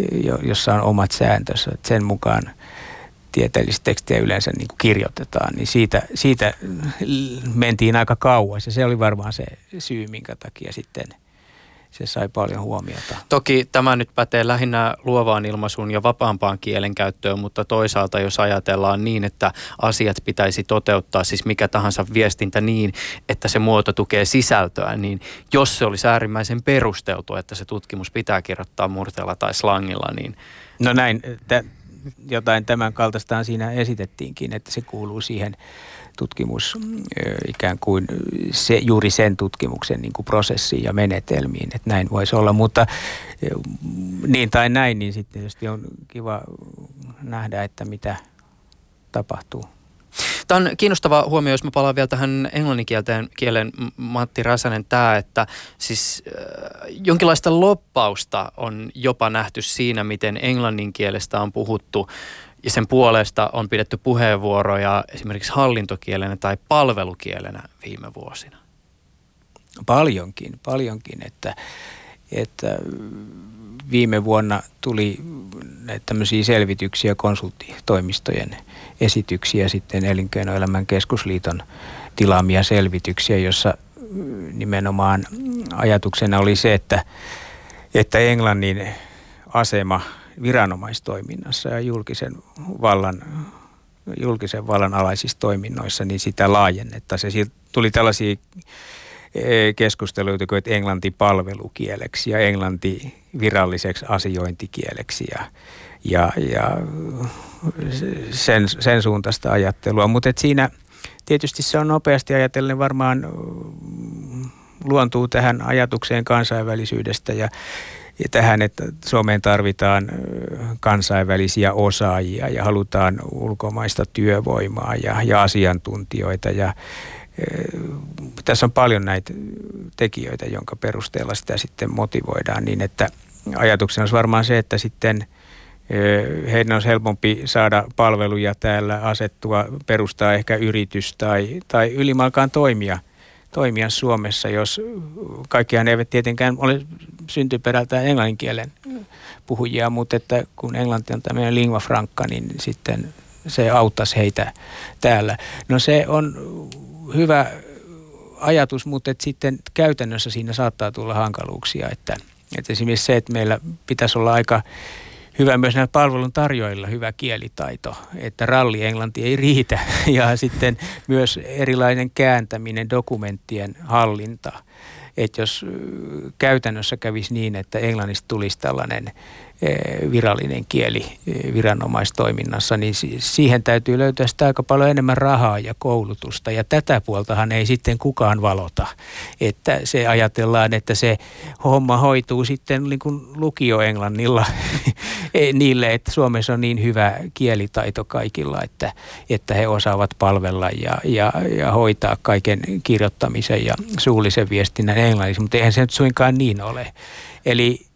jossa on omat sääntönsä, sen mukaan tieteellistä tekstiä yleensä niin kuin kirjoitetaan, niin siitä, siitä mentiin aika kauas. Ja se oli varmaan se syy, minkä takia sitten – se sai paljon huomiota. Toki tämä nyt pätee lähinnä luovaan ilmaisuun ja vapaampaan kielenkäyttöön, mutta toisaalta jos ajatellaan niin, että asiat pitäisi toteuttaa, siis mikä tahansa viestintä niin, että se muoto tukee sisältöä, niin jos se olisi äärimmäisen perusteltu, että se tutkimus pitää kirjoittaa murteella tai slangilla, niin... No näin, t- jotain tämän kaltaistaan siinä esitettiinkin, että se kuuluu siihen tutkimus ikään kuin se, juuri sen tutkimuksen niin kuin prosessiin ja menetelmiin, että näin voisi olla, mutta niin tai näin, niin sitten tietysti on kiva nähdä, että mitä tapahtuu. Tämä on kiinnostava huomio, jos mä palaan vielä tähän englanninkielten kielen Matti Räsänen, tämä, että siis äh, jonkinlaista loppausta on jopa nähty siinä, miten englanninkielestä on puhuttu ja sen puolesta on pidetty puheenvuoroja esimerkiksi hallintokielenä tai palvelukielenä viime vuosina? Paljonkin, paljonkin, että että viime vuonna tuli näitä tämmöisiä selvityksiä konsulttitoimistojen esityksiä sitten Elinkeinoelämän keskusliiton tilaamia selvityksiä, jossa nimenomaan ajatuksena oli se, että, että Englannin asema viranomaistoiminnassa ja julkisen vallan, julkisen vallan alaisissa toiminnoissa, niin sitä laajennettaisiin. Siitä tuli tällaisia e, keskusteluita kuin englanti palvelukieleksi ja englanti viralliseksi asiointikieleksi ja, ja, ja sen, sen suuntaista ajattelua. Mutta siinä tietysti se on nopeasti ajatellen varmaan luontuu tähän ajatukseen kansainvälisyydestä ja, ja tähän, että Suomeen tarvitaan kansainvälisiä osaajia ja halutaan ulkomaista työvoimaa ja, ja asiantuntijoita ja tässä on paljon näitä tekijöitä, jonka perusteella sitä sitten motivoidaan niin, että ajatuksena olisi varmaan se, että sitten heidän olisi helpompi saada palveluja täällä asettua, perustaa ehkä yritys tai, tai ylimalkaan toimia – toimia Suomessa, jos kaikkiaan eivät tietenkään ole syntyperältään englanninkielen puhujia, mutta että kun englanti on tämmöinen lingua franca, niin sitten se auttaisi heitä täällä. No se on hyvä ajatus, mutta että sitten käytännössä siinä saattaa tulla hankaluuksia, että, että esimerkiksi se, että meillä pitäisi olla aika hyvä myös näillä palvelun tarjoajilla hyvä kielitaito, että ralli englanti ei riitä ja sitten myös erilainen kääntäminen, dokumenttien hallinta. Että jos käytännössä kävisi niin, että englannista tulisi tällainen virallinen kieli eh, viranomaistoiminnassa, niin siihen täytyy löytää sitä aika paljon enemmän rahaa ja koulutusta. Ja tätä puoltahan ei sitten kukaan valota. Että se ajatellaan, että se homma hoituu sitten niin kuin lukioenglannilla eh, niille, että Suomessa on niin hyvä kielitaito kaikilla, että, että he osaavat palvella ja, ja, ja hoitaa kaiken kirjoittamisen ja suullisen viestinnän englanniksi, mutta eihän se nyt suinkaan niin ole. Eli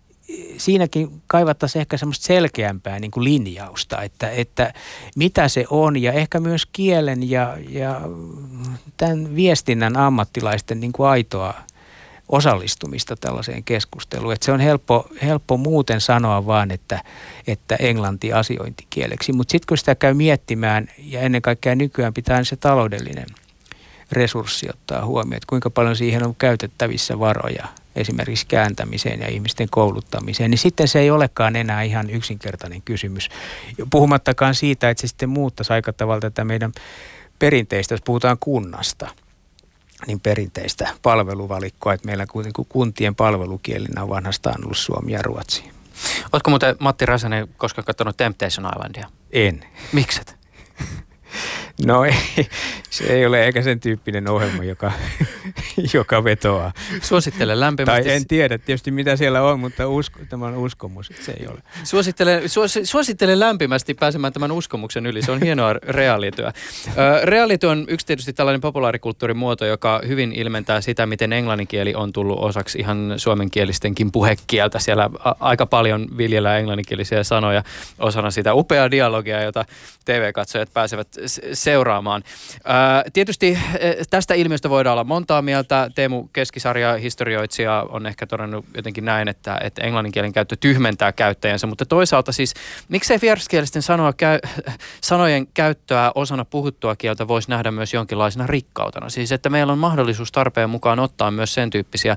siinäkin kaivattaisiin ehkä semmoista selkeämpää niin kuin linjausta, että, että mitä se on ja ehkä myös kielen ja, ja tämän viestinnän ammattilaisten niin kuin aitoa osallistumista tällaiseen keskusteluun. Että se on helppo, helppo muuten sanoa vaan, että, että englanti asiointikieleksi, mutta sitten kun sitä käy miettimään ja ennen kaikkea nykyään pitää se taloudellinen resurssi ottaa huomioon, että kuinka paljon siihen on käytettävissä varoja – esimerkiksi kääntämiseen ja ihmisten kouluttamiseen, niin sitten se ei olekaan enää ihan yksinkertainen kysymys. Puhumattakaan siitä, että se sitten muuttaisi aika tavalla tätä meidän perinteistä, jos puhutaan kunnasta, niin perinteistä palveluvalikkoa, että meillä kuntien palvelukielinä on vanhastaan ollut suomi ja ruotsi. Oletko muuten Matti Räsänen koskaan katsonut Temptation Islandia? En. Mikset? No ei, se ei ole eikä sen tyyppinen ohjelma, joka, joka vetoaa. Suosittelen lämpimästi. Tai en tiedä tietysti mitä siellä on, mutta usko, tämä on uskomus, että se ei ole. Suosittelen, suos, suosittelen lämpimästi pääsemään tämän uskomuksen yli. Se on hienoa reaalityö. Reaalityö on yksi tietysti tällainen populaarikulttuurin muoto, joka hyvin ilmentää sitä, miten englanninkieli on tullut osaksi ihan suomenkielistenkin puhekieltä. Siellä aika paljon viljellään englanninkielisiä sanoja osana sitä upeaa dialogia, jota TV-katsojat pääsevät seuraamaan. Ää, tietysti tästä ilmiöstä voidaan olla montaa mieltä. Teemu Keskisarja, historioitsija, on ehkä todennut jotenkin näin, että, että englanninkielen käyttö tyhmentää käyttäjänsä, mutta toisaalta siis miksei vieraskielisten sanoa, käy, sanojen käyttöä osana puhuttua kieltä voisi nähdä myös jonkinlaisena rikkautena. Siis että meillä on mahdollisuus tarpeen mukaan ottaa myös sen tyyppisiä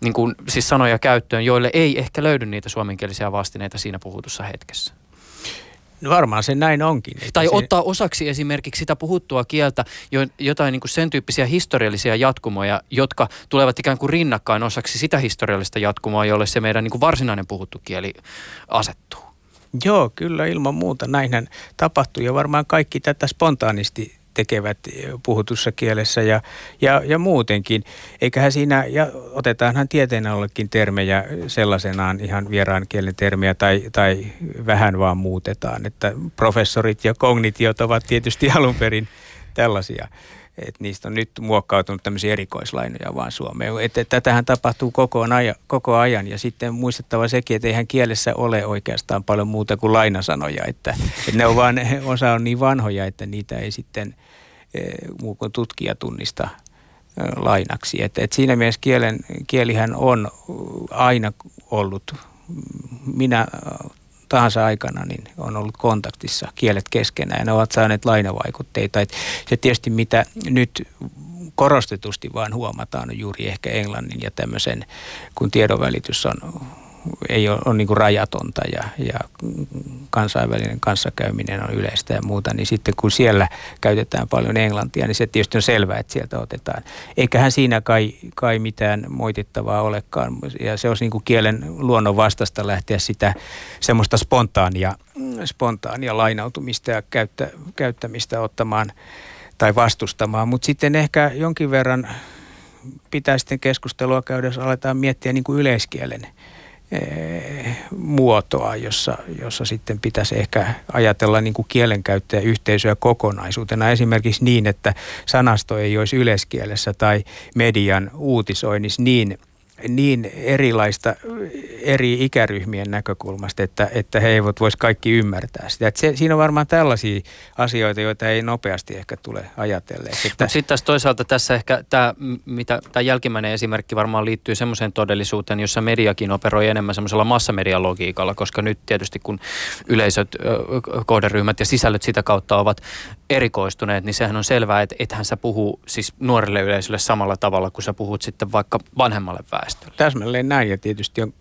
niin kuin, siis sanoja käyttöön, joille ei ehkä löydy niitä suomenkielisiä vastineita siinä puhutussa hetkessä. No varmaan se näin onkin. Tai se... ottaa osaksi esimerkiksi sitä puhuttua kieltä jo, jotain niin kuin sen tyyppisiä historiallisia jatkumoja, jotka tulevat ikään kuin rinnakkain osaksi sitä historiallista jatkumoa, jolle se meidän niin kuin varsinainen puhuttu kieli asettuu. Joo, kyllä ilman muuta näinhän tapahtuu ja varmaan kaikki tätä spontaanisti tekevät puhutussa kielessä ja, ja, ja muutenkin. Eiköhän siinä, ja otetaanhan tieteen allekin termejä sellaisenaan ihan vieraan kielen termiä tai, tai vähän vaan muutetaan. Että professorit ja kognitiot ovat tietysti alun perin tällaisia että niistä on nyt muokkautunut tämmöisiä erikoislainoja vaan Suomeen. Että tätähän tapahtuu koko ajan, koko ajan ja sitten muistettava sekin, että eihän kielessä ole oikeastaan paljon muuta kuin lainasanoja, että, että ne on vaan, osa on niin vanhoja, että niitä ei sitten e, muu kuin tutkija tunnista lainaksi. Et, et siinä mielessä kielen, kielihän on aina ollut, minä tahansa aikana, niin on ollut kontaktissa kielet keskenään ja ne ovat saaneet lainavaikutteita. Et se tietysti mitä nyt korostetusti vaan huomataan on juuri ehkä englannin ja tämmöisen, kun tiedonvälitys on ei ole, on niin kuin rajatonta ja, ja kansainvälinen kanssakäyminen on yleistä ja muuta, niin sitten kun siellä käytetään paljon englantia, niin se tietysti on selvää, että sieltä otetaan. Eiköhän siinä kai, kai mitään moitittavaa olekaan. Ja se olisi niin kuin kielen luonnon vastasta lähteä sitä semmoista spontaania, spontaania lainautumista ja käyttä, käyttämistä ottamaan tai vastustamaan. Mutta sitten ehkä jonkin verran pitää sitten keskustelua käydä, jos aletaan miettiä niin kuin yleiskielen – muotoa, jossa, jossa sitten pitäisi ehkä ajatella niin kuin kielenkäyttäjäyhteisöä kokonaisuutena. Esimerkiksi niin, että sanasto ei olisi yleiskielessä tai median uutisoinnissa niin – niin erilaista eri ikäryhmien näkökulmasta, että, että he eivät voisi kaikki ymmärtää sitä. Että se, siinä on varmaan tällaisia asioita, joita ei nopeasti ehkä tule ajatelleeksi. Että... Sitten taas toisaalta tässä ehkä tämä, mitä, tämä jälkimmäinen esimerkki varmaan liittyy semmoiseen todellisuuteen, jossa mediakin operoi enemmän semmoisella massamedialogiikalla, koska nyt tietysti kun yleisöt, kohderyhmät ja sisällöt sitä kautta ovat erikoistuneet, niin sehän on selvää, että ethän sä puhu siis nuorille yleisölle samalla tavalla kuin sä puhut sitten vaikka vanhemmalle väestölle. Täsmälleen näin ja tietysti on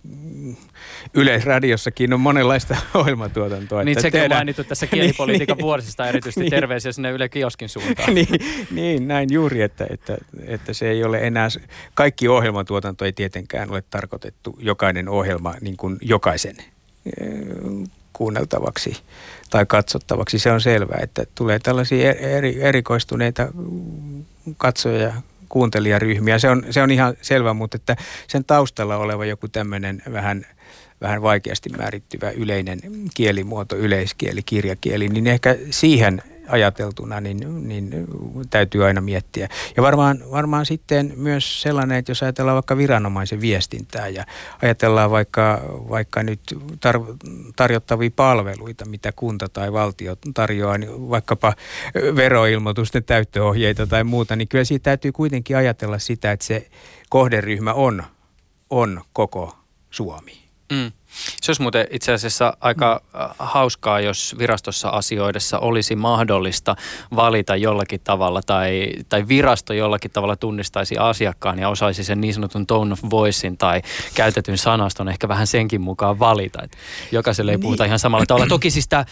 Yleisradiossakin on monenlaista ohjelmatuotantoa. Niin sekin tehdään... on mainittu tässä kielipolitiikan niin, vuosista erityisesti niin, terveisiä sinne Yle Kioskin suuntaan. niin, niin, näin juuri, että, että, että se ei ole enää, kaikki ohjelmatuotanto ei tietenkään ole tarkoitettu jokainen ohjelma niin kuin jokaisen kuunneltavaksi tai katsottavaksi. Se on selvää, että tulee tällaisia eri, erikoistuneita katsoja kuuntelijaryhmiä. Se on, se on ihan selvä, mutta että sen taustalla oleva joku tämmöinen vähän, vähän vaikeasti määrittyvä yleinen kielimuoto, yleiskieli, kirjakieli, niin ehkä siihen ajateltuna, niin, niin täytyy aina miettiä. Ja varmaan, varmaan sitten myös sellainen, että jos ajatellaan vaikka viranomaisen viestintää ja ajatellaan vaikka, vaikka nyt tar- tarjottavia palveluita, mitä kunta tai valtio tarjoaa, niin vaikkapa veroilmoitusten täyttöohjeita tai muuta, niin kyllä siitä täytyy kuitenkin ajatella sitä, että se kohderyhmä on, on koko Suomi. Mm. Se olisi muuten itse asiassa aika äh, hauskaa, jos virastossa asioidessa olisi mahdollista valita jollakin tavalla tai, tai virasto jollakin tavalla tunnistaisi asiakkaan ja osaisi sen niin sanotun tone of voicein tai käytetyn sanaston ehkä vähän senkin mukaan valita. Että jokaiselle ei niin. puhuta ihan samalla tavalla. Toki siis tämä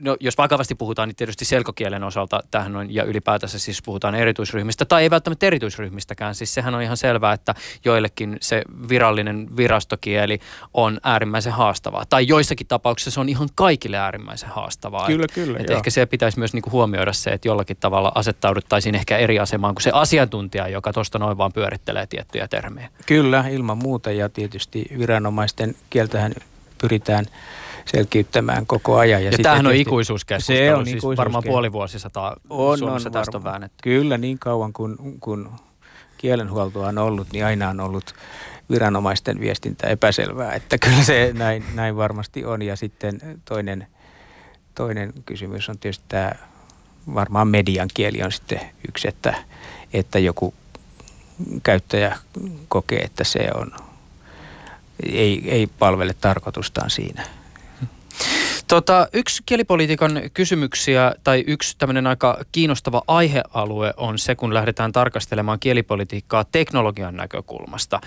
no, jos vakavasti puhutaan, niin tietysti selkokielen osalta tähän on, ja ylipäätänsä siis puhutaan erityisryhmistä, tai ei välttämättä erityisryhmistäkään. Siis sehän on ihan selvää, että joillekin se virallinen virastokieli on äärimmäisen haastavaa. Tai joissakin tapauksissa se on ihan kaikille äärimmäisen haastavaa. Kyllä, et, kyllä. Et ehkä se pitäisi myös niinku huomioida se, että jollakin tavalla asettauduttaisiin ehkä eri asemaan kuin se asiantuntija, joka tuosta noin vaan pyörittelee tiettyjä termejä. Kyllä, ilman muuta, ja tietysti viranomaisten kieltähän pyritään selkiyttämään koko ajan. Ja, ja tämähän on ikuisuuskeskustelu, se on siis ikuisuuskeskustelu. varmaan puoli vuosisataa on, Suomessa on, tästä on väännetty. Kyllä, niin kauan kuin kun kielenhuoltoa on ollut, niin aina on ollut viranomaisten viestintä epäselvää, että kyllä se näin, näin varmasti on. Ja sitten toinen, toinen kysymys on tietysti tämä, varmaan median kieli on sitten yksi, että, että joku käyttäjä kokee, että se on, ei, ei palvele tarkoitustaan siinä – Tota, yksi kielipolitiikan kysymyksiä tai yksi tämmöinen aika kiinnostava aihealue on se, kun lähdetään tarkastelemaan kielipolitiikkaa teknologian näkökulmasta.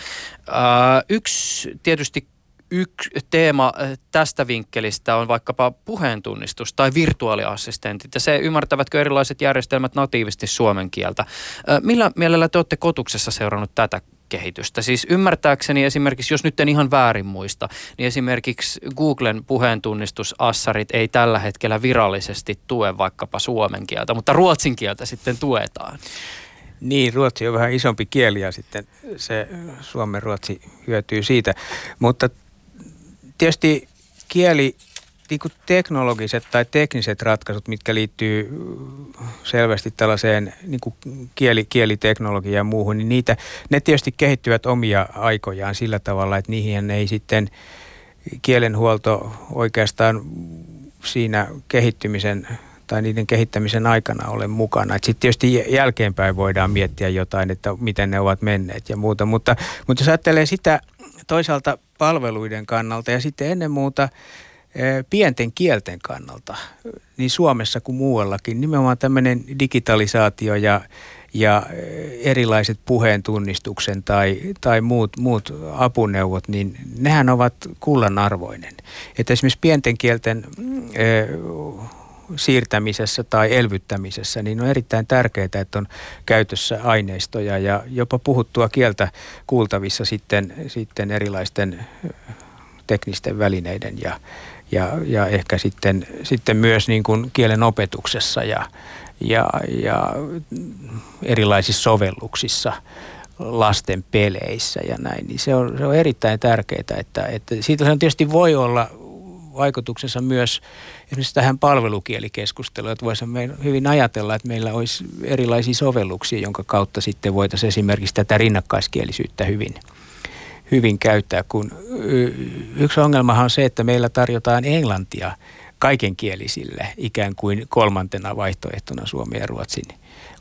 Ää, yksi tietysti yksi teema tästä vinkkelistä on vaikkapa puheentunnistus tai virtuaaliassistentit ja se ymmärtävätkö erilaiset järjestelmät natiivisesti suomen kieltä. Millä mielellä te olette kotuksessa seurannut tätä kehitystä. Siis ymmärtääkseni esimerkiksi, jos nyt en ihan väärin muista, niin esimerkiksi Googlen puheentunnistusassarit ei tällä hetkellä virallisesti tue vaikkapa suomen kieltä, mutta ruotsin kieltä sitten tuetaan. Niin, ruotsi on vähän isompi kieli ja sitten se suomen ruotsi hyötyy siitä. Mutta tietysti kieli niin kuin teknologiset tai tekniset ratkaisut, mitkä liittyy selvästi tällaiseen niin kuin kieli, kieliteknologiaan ja muuhun, niin niitä, ne tietysti kehittyvät omia aikojaan sillä tavalla, että niihin ei sitten kielenhuolto oikeastaan siinä kehittymisen tai niiden kehittämisen aikana ole mukana. Sitten tietysti jälkeenpäin voidaan miettiä jotain, että miten ne ovat menneet ja muuta, mutta, mutta jos ajattelee sitä toisaalta palveluiden kannalta ja sitten ennen muuta pienten kielten kannalta, niin Suomessa kuin muuallakin, nimenomaan tämmöinen digitalisaatio ja, ja erilaiset puheen tunnistuksen tai, tai muut, muut apuneuvot, niin nehän ovat kullanarvoinen. Että esimerkiksi pienten kielten siirtämisessä tai elvyttämisessä, niin on erittäin tärkeää, että on käytössä aineistoja ja jopa puhuttua kieltä kuultavissa sitten, sitten erilaisten teknisten välineiden ja, ja, ja ehkä sitten, sitten myös niin kuin kielen opetuksessa ja, ja, ja erilaisissa sovelluksissa lasten peleissä ja näin, niin se on, se on erittäin tärkeää, että, että siitä on tietysti voi olla vaikutuksensa myös esimerkiksi tähän palvelukielikeskusteluun, että voisimme hyvin ajatella, että meillä olisi erilaisia sovelluksia, jonka kautta sitten voitaisiin esimerkiksi tätä rinnakkaiskielisyyttä hyvin, hyvin käyttää, kun yksi ongelmahan on se, että meillä tarjotaan englantia kaikenkielisille ikään kuin kolmantena vaihtoehtona Suomen ja Ruotsin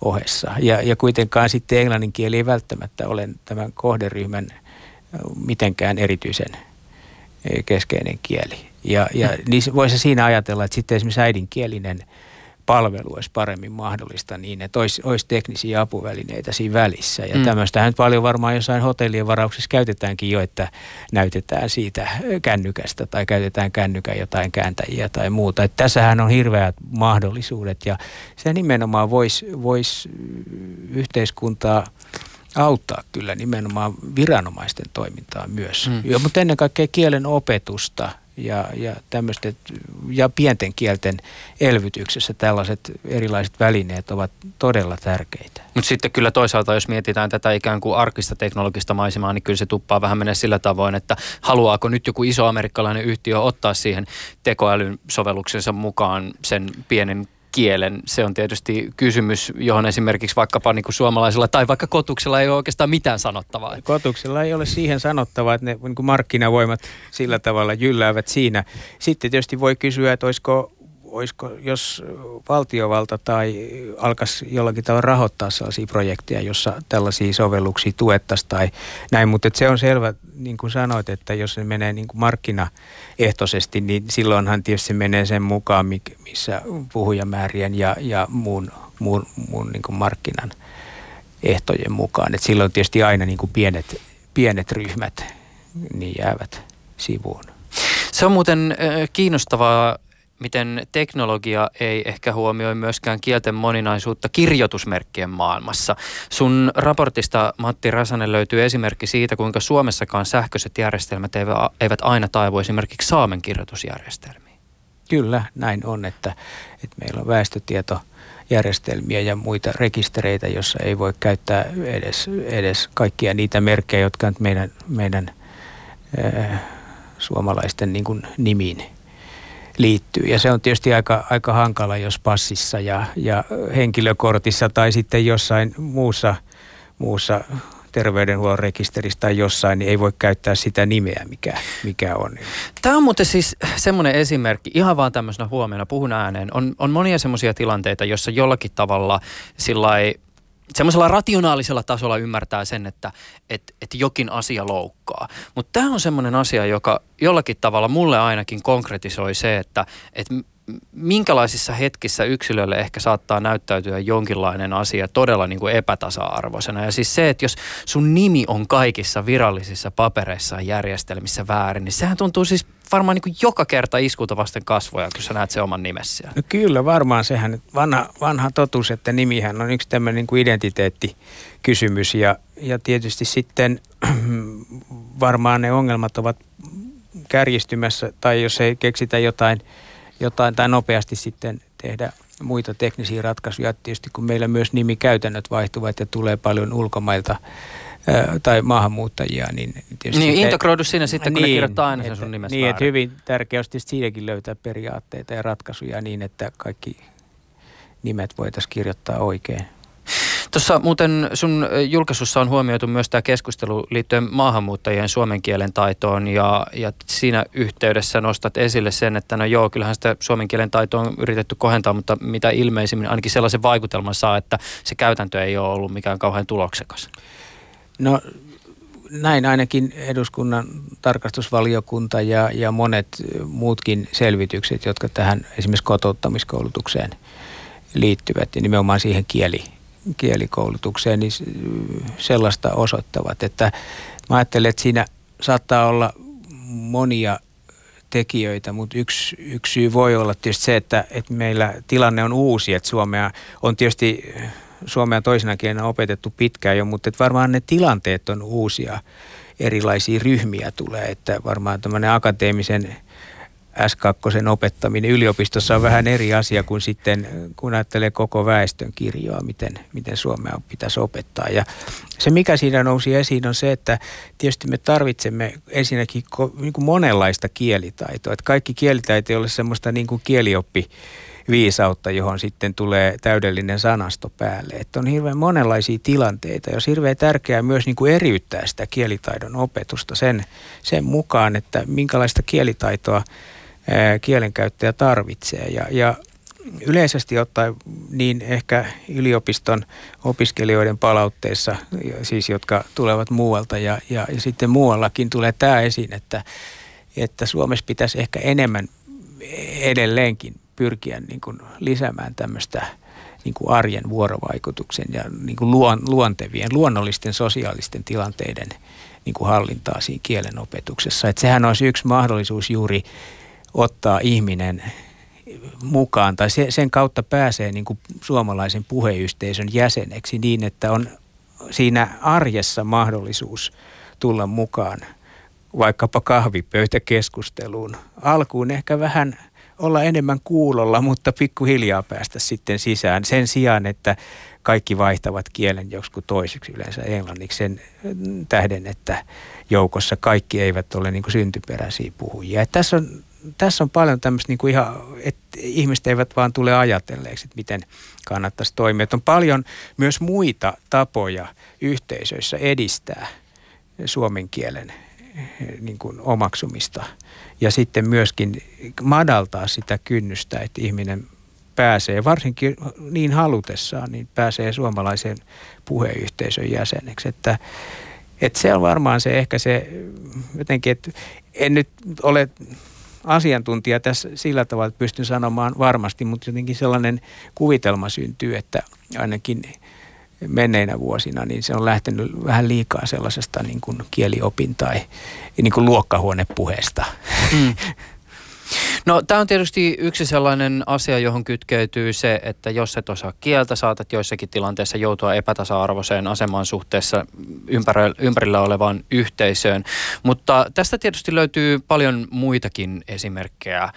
ohessa. Ja, ja kuitenkaan sitten englannin kieli ei välttämättä ole tämän kohderyhmän mitenkään erityisen keskeinen kieli. Ja, ja mm. niin voisi siinä ajatella, että sitten esimerkiksi äidinkielinen palvelu olisi paremmin mahdollista niin, että olisi, olisi teknisiä apuvälineitä siinä välissä. Ja mm. tämmöistähän paljon varmaan jossain hotellien varauksessa käytetäänkin jo, että näytetään siitä kännykästä tai käytetään kännykän jotain kääntäjiä tai muuta. Että tässähän on hirveät mahdollisuudet ja se nimenomaan voisi vois yhteiskuntaa auttaa kyllä nimenomaan viranomaisten toimintaa myös. Mm. Ja, mutta ennen kaikkea kielen opetusta – ja, ja, tämmöistä, ja pienten kielten elvytyksessä tällaiset erilaiset välineet ovat todella tärkeitä. Mutta sitten kyllä toisaalta, jos mietitään tätä ikään kuin arkista teknologista maisemaa, niin kyllä se tuppaa vähän menee sillä tavoin, että haluaako nyt joku iso amerikkalainen yhtiö ottaa siihen tekoälyn sovelluksensa mukaan sen pienen kielen. Se on tietysti kysymys, johon esimerkiksi vaikkapa niin kuin suomalaisilla tai vaikka kotuksella ei ole oikeastaan mitään sanottavaa. Kotuksella ei ole siihen sanottavaa, että ne niin kuin markkinavoimat sillä tavalla jylläävät siinä. Sitten tietysti voi kysyä, että olisiko olisiko, jos valtiovalta tai alkaisi jollakin tavalla rahoittaa sellaisia projekteja, jossa tällaisia sovelluksia tuettaisiin tai näin, mutta se on selvä, niin kuin sanoit, että jos se menee niin kuin markkinaehtoisesti, niin silloinhan tietysti se menee sen mukaan, missä puhujamäärien ja, ja muun, muun, muun niin kuin markkinan ehtojen mukaan. Et silloin tietysti aina niin kuin pienet, pienet ryhmät niin jäävät sivuun. Se on muuten kiinnostavaa miten teknologia ei ehkä huomioi myöskään kielten moninaisuutta kirjoitusmerkkien maailmassa. Sun raportista, Matti Räsänen, löytyy esimerkki siitä, kuinka Suomessakaan sähköiset järjestelmät eivät aina taivu esimerkiksi saamen kirjoitusjärjestelmiin. Kyllä, näin on, että, että meillä on väestötietojärjestelmiä ja muita rekistereitä, joissa ei voi käyttää edes, edes kaikkia niitä merkkejä, jotka meidän, meidän äh, suomalaisten niin kuin nimiin liittyy. Ja se on tietysti aika, aika hankala, jos passissa ja, ja henkilökortissa tai sitten jossain muussa, muussa terveydenhuollon rekisterissä tai jossain, niin ei voi käyttää sitä nimeä, mikä, mikä on. Tämä on muuten siis semmoinen esimerkki, ihan vaan tämmöisenä huomenna puhun ääneen. On, on monia semmoisia tilanteita, jossa jollakin tavalla sillä ei semmoisella rationaalisella tasolla ymmärtää sen, että et, et jokin asia loukkaa. Mutta tämä on semmoinen asia, joka jollakin tavalla mulle ainakin konkretisoi se, että et minkälaisissa hetkissä yksilölle ehkä saattaa näyttäytyä jonkinlainen asia todella niin kuin epätasa-arvoisena. Ja siis se, että jos sun nimi on kaikissa virallisissa papereissa ja järjestelmissä väärin, niin sehän tuntuu siis varmaan niin kuin joka kerta iskulta vasten kasvoja, kun sä näet sen oman nimessä. No kyllä, varmaan sehän vanha, vanha totuus, että nimihän on yksi tämmöinen niin kuin identiteettikysymys ja, ja tietysti sitten varmaan ne ongelmat ovat kärjistymässä tai jos ei keksitä jotain, jotain tai nopeasti sitten tehdä muita teknisiä ratkaisuja. Tietysti kun meillä myös nimikäytännöt vaihtuvat ja tulee paljon ulkomailta tai maahanmuuttajia. Niin, tietysti niin integroidu siinä sitten, kun niin, ne kirjoittaa aina sen sun nimessä Niin, että hyvin tärkeää olisi tietysti siinäkin löytää periaatteita ja ratkaisuja niin, että kaikki nimet voitaisiin kirjoittaa oikein. Tuossa muuten sun julkaisussa on huomioitu myös tämä keskustelu liittyen maahanmuuttajien suomen kielen taitoon ja, ja siinä yhteydessä nostat esille sen, että no joo, kyllähän sitä suomen kielen taitoa on yritetty kohentaa, mutta mitä ilmeisimmin ainakin sellaisen vaikutelman saa, että se käytäntö ei ole ollut mikään kauhean tuloksekas. No näin ainakin eduskunnan tarkastusvaliokunta ja, ja monet muutkin selvitykset, jotka tähän esimerkiksi kotouttamiskoulutukseen liittyvät ja nimenomaan siihen kieli, kielikoulutukseen, niin sellaista osoittavat. Että mä ajattelen, että siinä saattaa olla monia tekijöitä, mutta yksi, yksi syy voi olla tietysti se, että, että meillä tilanne on uusi, että Suomea on tietysti suomea toisena kielenä opetettu pitkään jo, mutta varmaan ne tilanteet on uusia, erilaisia ryhmiä tulee, että varmaan tämmöinen akateemisen S2 opettaminen yliopistossa on vähän eri asia kuin sitten, kun ajattelee koko väestön kirjoa, miten, miten Suomea pitäisi opettaa. Ja se, mikä siinä nousi esiin, on se, että tietysti me tarvitsemme ensinnäkin niin kuin monenlaista kielitaitoa. Että kaikki kielitaito ei ole semmoista niin kuin kielioppi viisautta, johon sitten tulee täydellinen sanasto päälle. Että on hirveän monenlaisia tilanteita, jos hirveän tärkeää myös niin kuin eriyttää sitä kielitaidon opetusta sen, sen mukaan, että minkälaista kielitaitoa kielenkäyttäjä tarvitsee. Ja, ja yleisesti ottaen niin ehkä yliopiston opiskelijoiden palautteissa, siis jotka tulevat muualta ja, ja, ja sitten muuallakin tulee tämä esiin, että, että Suomessa pitäisi ehkä enemmän edelleenkin pyrkiä niin kuin lisäämään tämmöistä niin kuin arjen vuorovaikutuksen ja niin kuin luon, luontevien, luonnollisten sosiaalisten tilanteiden niin kuin hallintaa siinä kielen opetuksessa. Että sehän olisi yksi mahdollisuus juuri ottaa ihminen mukaan tai se, sen kautta pääsee niin kuin suomalaisen puheyhteisön jäseneksi niin, että on siinä arjessa mahdollisuus tulla mukaan vaikkapa kahvipöytäkeskusteluun. Alkuun ehkä vähän olla enemmän kuulolla, mutta pikkuhiljaa päästä sitten sisään sen sijaan, että kaikki vaihtavat kielen joskus toiseksi yleensä englanniksi sen tähden, että joukossa kaikki eivät ole niin kuin syntyperäisiä puhujia. Et tässä on tässä on paljon tämmöistä niin kuin ihan, että ihmiset eivät vaan tule ajatelleeksi, että miten kannattaisi toimia. Että on paljon myös muita tapoja yhteisöissä edistää suomen kielen niin kuin omaksumista ja sitten myöskin madaltaa sitä kynnystä, että ihminen pääsee, varsinkin niin halutessaan, niin pääsee suomalaisen puheyhteisön jäseneksi. Että, että se on varmaan se ehkä se jotenkin, että en nyt ole asiantuntija tässä sillä tavalla, että pystyn sanomaan varmasti, mutta jotenkin sellainen kuvitelma syntyy, että ainakin menneinä vuosina, niin se on lähtenyt vähän liikaa sellaisesta niin kuin kieliopin tai niin kuin luokkahuonepuheesta. Mm. No tämä on tietysti yksi sellainen asia, johon kytkeytyy se, että jos et osaa kieltä, saatat joissakin tilanteissa joutua epätasa-arvoiseen asemaan suhteessa ympärillä olevaan yhteisöön. Mutta tästä tietysti löytyy paljon muitakin esimerkkejä.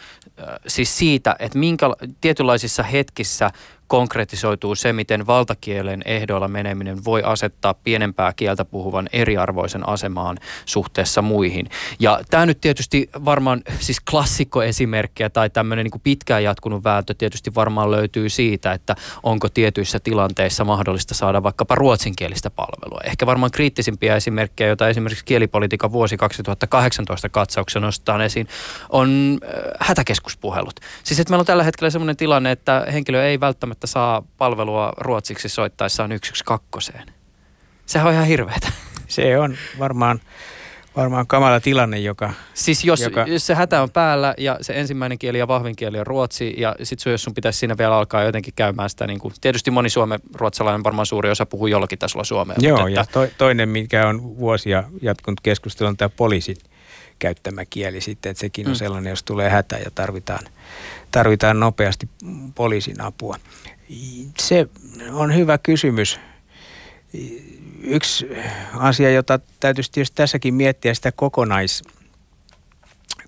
Siis siitä, että minkä tietynlaisissa hetkissä konkretisoituu se, miten valtakielen ehdoilla meneminen voi asettaa pienempää kieltä puhuvan eriarvoisen asemaan suhteessa muihin. Ja tämä nyt tietysti varmaan siis klassikkoesimerkkiä tai tämmöinen niin pitkään jatkunut vääntö tietysti varmaan löytyy siitä, että onko tietyissä tilanteissa mahdollista saada vaikkapa ruotsinkielistä palvelua. Ehkä varmaan kriittisimpiä esimerkkejä, joita esimerkiksi kielipolitiikan vuosi 2018 katsauksen nostetaan esiin, on äh, hätäkeskuspuhelut. Siis että meillä on tällä hetkellä sellainen tilanne, että henkilö ei välttämättä välttämättä saa palvelua ruotsiksi soittaessaan 112. Sehän on ihan hirveetä. Se on varmaan, varmaan kamala tilanne, joka... Siis jos, joka... jos se hätä on päällä ja se ensimmäinen kieli ja vahvin kieli on ruotsi ja sitten jos sun pitäisi siinä vielä alkaa jotenkin käymään sitä, niin kuin, tietysti moni suomen ruotsalainen varmaan suuri osa puhuu jollakin tasolla suomea. Joo, mutta, ja että... to, toinen, mikä on vuosia jatkunut keskustelu, on tämä poliisin käyttämä kieli sitten, että sekin on mm. sellainen, jos tulee hätä ja tarvitaan, tarvitaan nopeasti poliisin apua. Se on hyvä kysymys. Yksi asia, jota täytyisi tietysti tässäkin miettiä sitä kokonais,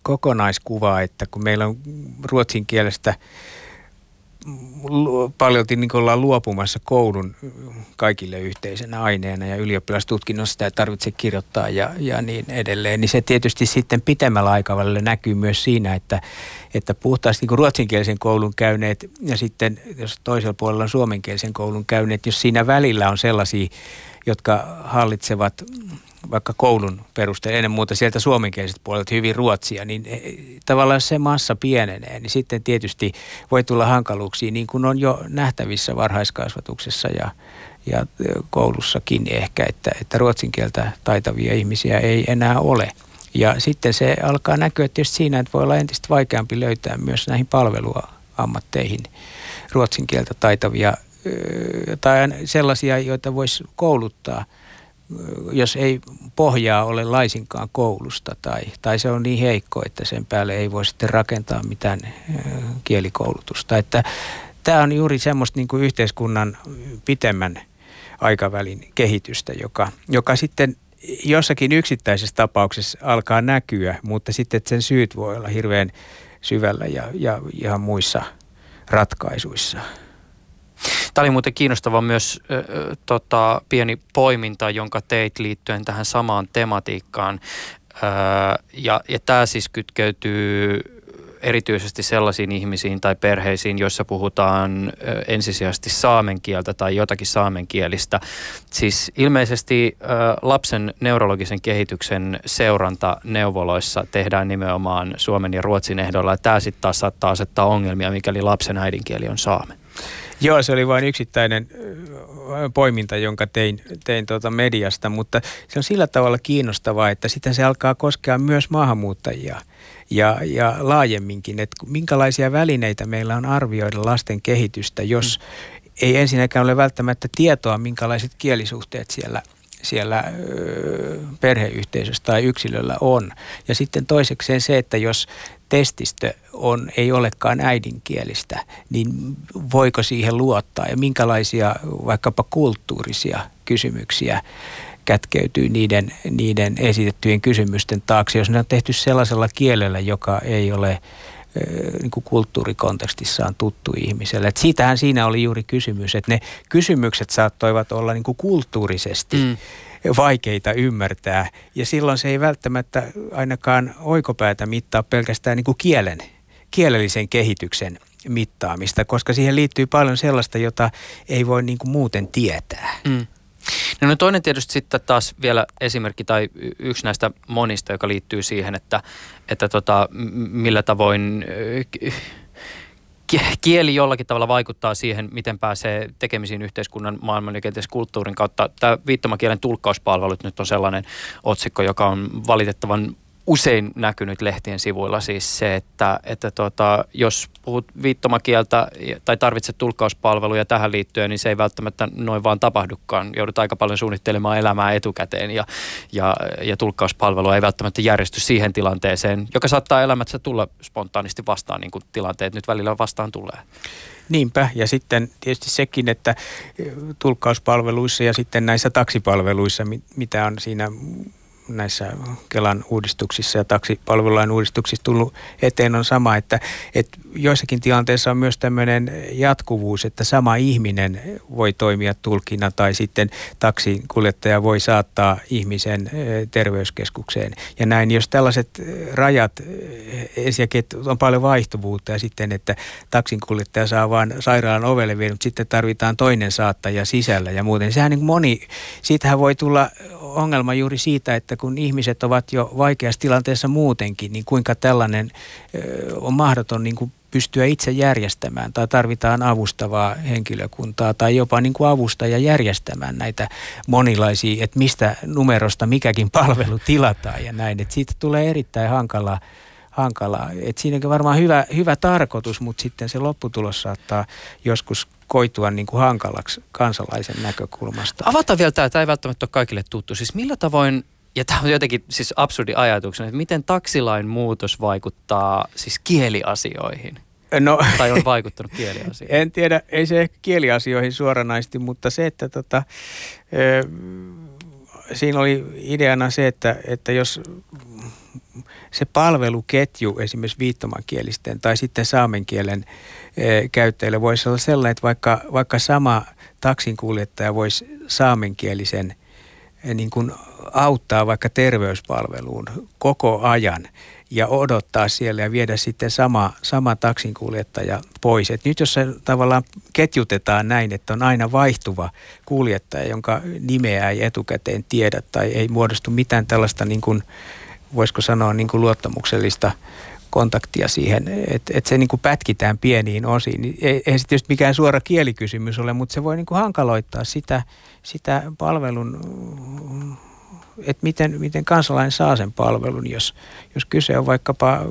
kokonaiskuvaa, että kun meillä on ruotsin kielestä paljolti niin ollaan luopumassa koulun kaikille yhteisenä aineena ja ylioppilastutkinnossa sitä ei tarvitse kirjoittaa ja, ja niin edelleen, niin se tietysti sitten pitemmällä aikavälillä näkyy myös siinä, että, että puhtaasti niin ruotsinkielisen koulun käyneet ja sitten jos toisella puolella on suomenkielisen koulun käyneet, jos siinä välillä on sellaisia, jotka hallitsevat vaikka koulun perusteella, ennen muuta sieltä suomenkielisestä puolelta hyvin ruotsia, niin eh, tavallaan se massa pienenee, niin sitten tietysti voi tulla hankaluuksia, niin kuin on jo nähtävissä varhaiskasvatuksessa ja, ja eh, koulussakin ehkä, että, että ruotsin kieltä taitavia ihmisiä ei enää ole. Ja sitten se alkaa näkyä tietysti siinä, että voi olla entistä vaikeampi löytää myös näihin palveluammatteihin ruotsin kieltä taitavia eh, tai sellaisia, joita voisi kouluttaa – jos ei pohjaa ole laisinkaan koulusta tai, tai se on niin heikko, että sen päälle ei voi sitten rakentaa mitään kielikoulutusta. Että tämä on juuri semmoista niin kuin yhteiskunnan pitemmän aikavälin kehitystä, joka, joka sitten jossakin yksittäisessä tapauksessa alkaa näkyä, mutta sitten sen syyt voi olla hirveän syvällä ja, ja ihan muissa ratkaisuissa. Tämä oli muuten kiinnostava myös äh, tota, pieni poiminta, jonka teit liittyen tähän samaan tematiikkaan. Äh, ja, ja tämä siis kytkeytyy erityisesti sellaisiin ihmisiin tai perheisiin, joissa puhutaan ensisijaisesti saamen kieltä tai jotakin saamenkielistä. Siis ilmeisesti lapsen neurologisen kehityksen seuranta neuvoloissa tehdään nimenomaan suomen ja ruotsin ehdolla. Tämä sitten taas saattaa asettaa ongelmia, mikäli lapsen äidinkieli on saame. Joo, se oli vain yksittäinen poiminta, jonka tein, tein tuota mediasta, mutta se on sillä tavalla kiinnostavaa, että sitä se alkaa koskea myös maahanmuuttajia ja, ja laajemminkin, että minkälaisia välineitä meillä on arvioida lasten kehitystä, jos mm. ei ensinnäkään ole välttämättä tietoa, minkälaiset kielisuhteet siellä – siellä perheyhteisössä tai yksilöllä on. Ja sitten toisekseen se, että jos testistö on, ei olekaan äidinkielistä, niin voiko siihen luottaa ja minkälaisia vaikkapa kulttuurisia kysymyksiä kätkeytyy niiden, niiden esitettyjen kysymysten taakse, jos ne on tehty sellaisella kielellä, joka ei ole niin kuin kulttuurikontekstissaan tuttu ihmiselle. Et siitähän siinä oli juuri kysymys, että ne kysymykset saattoivat olla niin kuin kulttuurisesti mm. Vaikeita ymmärtää ja silloin se ei välttämättä ainakaan oikopäätä mittaa pelkästään niin kuin kielen, kielellisen kehityksen mittaamista, koska siihen liittyy paljon sellaista, jota ei voi niin kuin muuten tietää. Mm. No, no toinen tietysti sitten taas vielä esimerkki tai yksi näistä monista, joka liittyy siihen, että, että tota, millä tavoin kieli jollakin tavalla vaikuttaa siihen, miten pääsee tekemisiin yhteiskunnan, maailman ja kenties kulttuurin kautta. Tämä viittomakielen tulkkauspalvelut nyt on sellainen otsikko, joka on valitettavan usein näkynyt lehtien sivuilla siis se, että, että tota, jos puhut viittomakieltä tai tarvitset tulkkauspalveluja tähän liittyen, niin se ei välttämättä noin vaan tapahdukaan. Joudut aika paljon suunnittelemaan elämää etukäteen ja, ja, ja tulkkauspalvelua ei välttämättä järjesty siihen tilanteeseen, joka saattaa elämässä tulla spontaanisti vastaan, niin kuin tilanteet nyt välillä vastaan tulee. Niinpä, ja sitten tietysti sekin, että tulkkauspalveluissa ja sitten näissä taksipalveluissa, mitä on siinä näissä Kelan uudistuksissa ja taksipalvelulain uudistuksissa tullut eteen on sama, että, että joissakin tilanteissa on myös tämmöinen jatkuvuus, että sama ihminen voi toimia tulkina tai sitten taksikuljettaja voi saattaa ihmisen terveyskeskukseen. Ja näin, jos tällaiset rajat, ensinnäkin on paljon vaihtuvuutta ja sitten, että taksinkuljettaja saa vain sairaalan ovelle vielä, mutta sitten tarvitaan toinen saattaja sisällä ja muuten. Sehän niin moni, siitähän voi tulla ongelma juuri siitä, että kun ihmiset ovat jo vaikeassa tilanteessa muutenkin, niin kuinka tällainen on mahdoton niin kuin pystyä itse järjestämään tai tarvitaan avustavaa henkilökuntaa tai jopa niin kuin avustaja järjestämään näitä monilaisia, että mistä numerosta mikäkin palvelu tilataan ja näin. Että siitä tulee erittäin hankalaa hankalaa. Et siinäkin varmaan hyvä, hyvä tarkoitus, mutta sitten se lopputulos saattaa joskus koitua niin kuin hankalaksi kansalaisen näkökulmasta. Avataan vielä tämä, tämä ei välttämättä ole kaikille tuttu. Siis millä tavoin, ja tämä on jotenkin siis absurdi ajatuksena, että miten taksilain muutos vaikuttaa siis kieliasioihin? No, tai on vaikuttanut kieliasioihin? En tiedä, ei se ehkä kieliasioihin suoranaisesti, mutta se, että tota, ö, siinä oli ideana se, että, että jos se palveluketju esimerkiksi viittomakielisten tai sitten saamen kielen e, käyttäjille voisi olla sellainen, että vaikka, vaikka sama taksinkuljettaja voisi saamenkielisen e, niin kuin auttaa vaikka terveyspalveluun koko ajan ja odottaa siellä ja viedä sitten sama, sama taksinkuljettaja pois. Et nyt jos se tavallaan ketjutetaan näin, että on aina vaihtuva kuljettaja, jonka nimeä ei etukäteen tiedä tai ei muodostu mitään tällaista niin kuin, voisiko sanoa niin kuin luottamuksellista kontaktia siihen, että et se niin kuin pätkitään pieniin osiin. Niin ei, ei se tietysti mikään suora kielikysymys ole, mutta se voi niin kuin hankaloittaa sitä, sitä palvelun että miten, miten kansalainen saa sen palvelun, jos, jos kyse on vaikkapa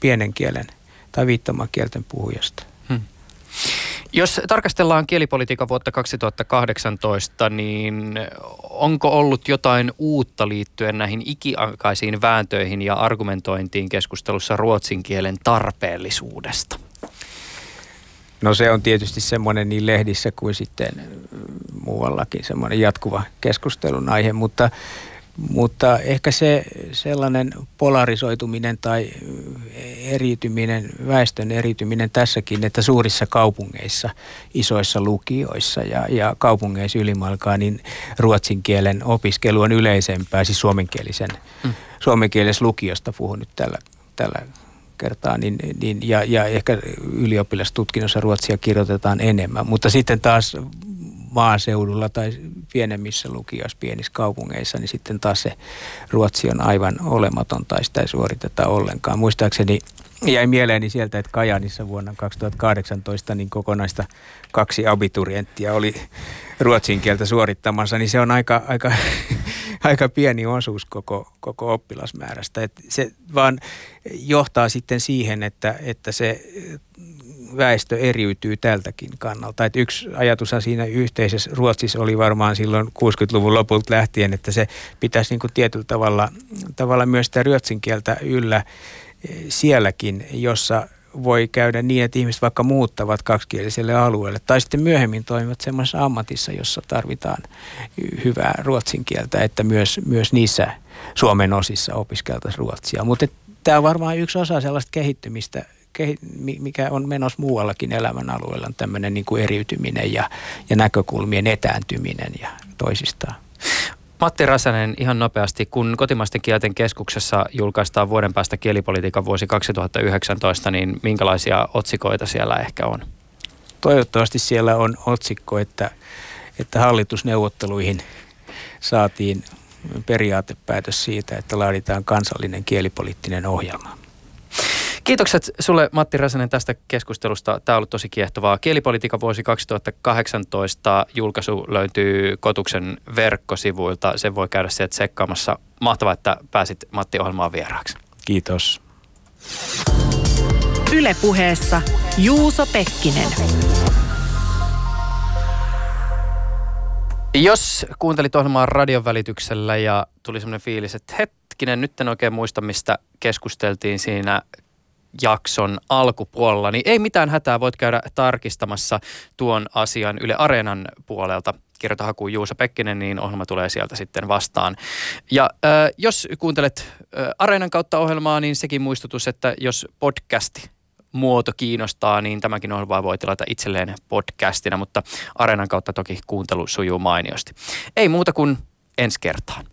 pienen kielen tai viittomakielten puhujasta. Hmm. Jos tarkastellaan kielipolitiikan vuotta 2018, niin onko ollut jotain uutta liittyen näihin ikiaikaisiin vääntöihin ja argumentointiin keskustelussa ruotsin kielen tarpeellisuudesta? No se on tietysti semmoinen niin lehdissä kuin sitten muuallakin semmoinen jatkuva keskustelun aihe, mutta mutta ehkä se sellainen polarisoituminen tai eriytyminen, väestön eriytyminen tässäkin, että suurissa kaupungeissa, isoissa lukioissa ja, ja kaupungeissa ylimalkaa, niin ruotsin kielen opiskelu on yleisempää, siis suomenkielisen, mm. suomenkielisessä lukiosta puhun nyt tällä, tällä kertaa, niin, niin, ja, ja ehkä ylioppilastutkinnossa ruotsia kirjoitetaan enemmän. Mutta sitten taas maaseudulla tai pienemmissä lukioissa, pienissä kaupungeissa, niin sitten taas se ruotsi on aivan olematon tai sitä ei suoriteta ollenkaan. Muistaakseni jäi mieleeni sieltä, että Kajanissa vuonna 2018 niin kokonaista kaksi abiturienttia oli ruotsin kieltä suorittamassa, niin se on aika, aika, aika pieni osuus koko, koko oppilasmäärästä. Et se vaan johtaa sitten siihen, että, että se väestö eriytyy tältäkin kannalta. Et yksi ajatus siinä yhteisessä Ruotsissa oli varmaan silloin 60-luvun lopulta lähtien, että se pitäisi niin kuin tietyllä tavalla, tavalla myös sitä ruotsin kieltä yllä eh, sielläkin, jossa voi käydä niin, että ihmiset vaikka muuttavat kaksikieliselle alueelle tai sitten myöhemmin toimivat semmoisessa ammatissa, jossa tarvitaan hyvää ruotsin kieltä, että myös, myös niissä Suomen osissa opiskeltaisiin ruotsia. Mutta tämä on varmaan yksi osa sellaista kehittymistä, mikä on menossa muuallakin elämän alueella, on tämmöinen niin kuin eriytyminen ja, ja näkökulmien etääntyminen ja toisistaan. Matti Räsänen, ihan nopeasti, kun kotimaisten kielten keskuksessa julkaistaan vuoden päästä kielipolitiikan vuosi 2019, niin minkälaisia otsikoita siellä ehkä on? Toivottavasti siellä on otsikko, että, että hallitusneuvotteluihin saatiin periaatepäätös siitä, että laaditaan kansallinen kielipoliittinen ohjelma. Kiitokset sulle Matti Räsänen tästä keskustelusta. Tämä on ollut tosi kiehtovaa. Kielipolitiikan vuosi 2018 julkaisu löytyy Kotuksen verkkosivuilta. Sen voi käydä sieltä tsekkaamassa. Mahtavaa, että pääsit Matti ohjelmaan vieraaksi. Kiitos. Ylepuheessa Juuso Pekkinen. Jos kuuntelit ohjelmaa radion välityksellä ja tuli semmoinen fiilis, että hetkinen, nyt en oikein muista, mistä keskusteltiin siinä jakson alkupuolella, niin ei mitään hätää, voit käydä tarkistamassa tuon asian Yle Areenan puolelta. Kirjoita hakuun Juuso Pekkinen, niin ohjelma tulee sieltä sitten vastaan. Ja äh, jos kuuntelet äh, Areenan kautta ohjelmaa, niin sekin muistutus, että jos podcasti muoto kiinnostaa, niin tämäkin ohjelma voi tilata itselleen podcastina, mutta Areenan kautta toki kuuntelu sujuu mainiosti. Ei muuta kuin ensi kertaan.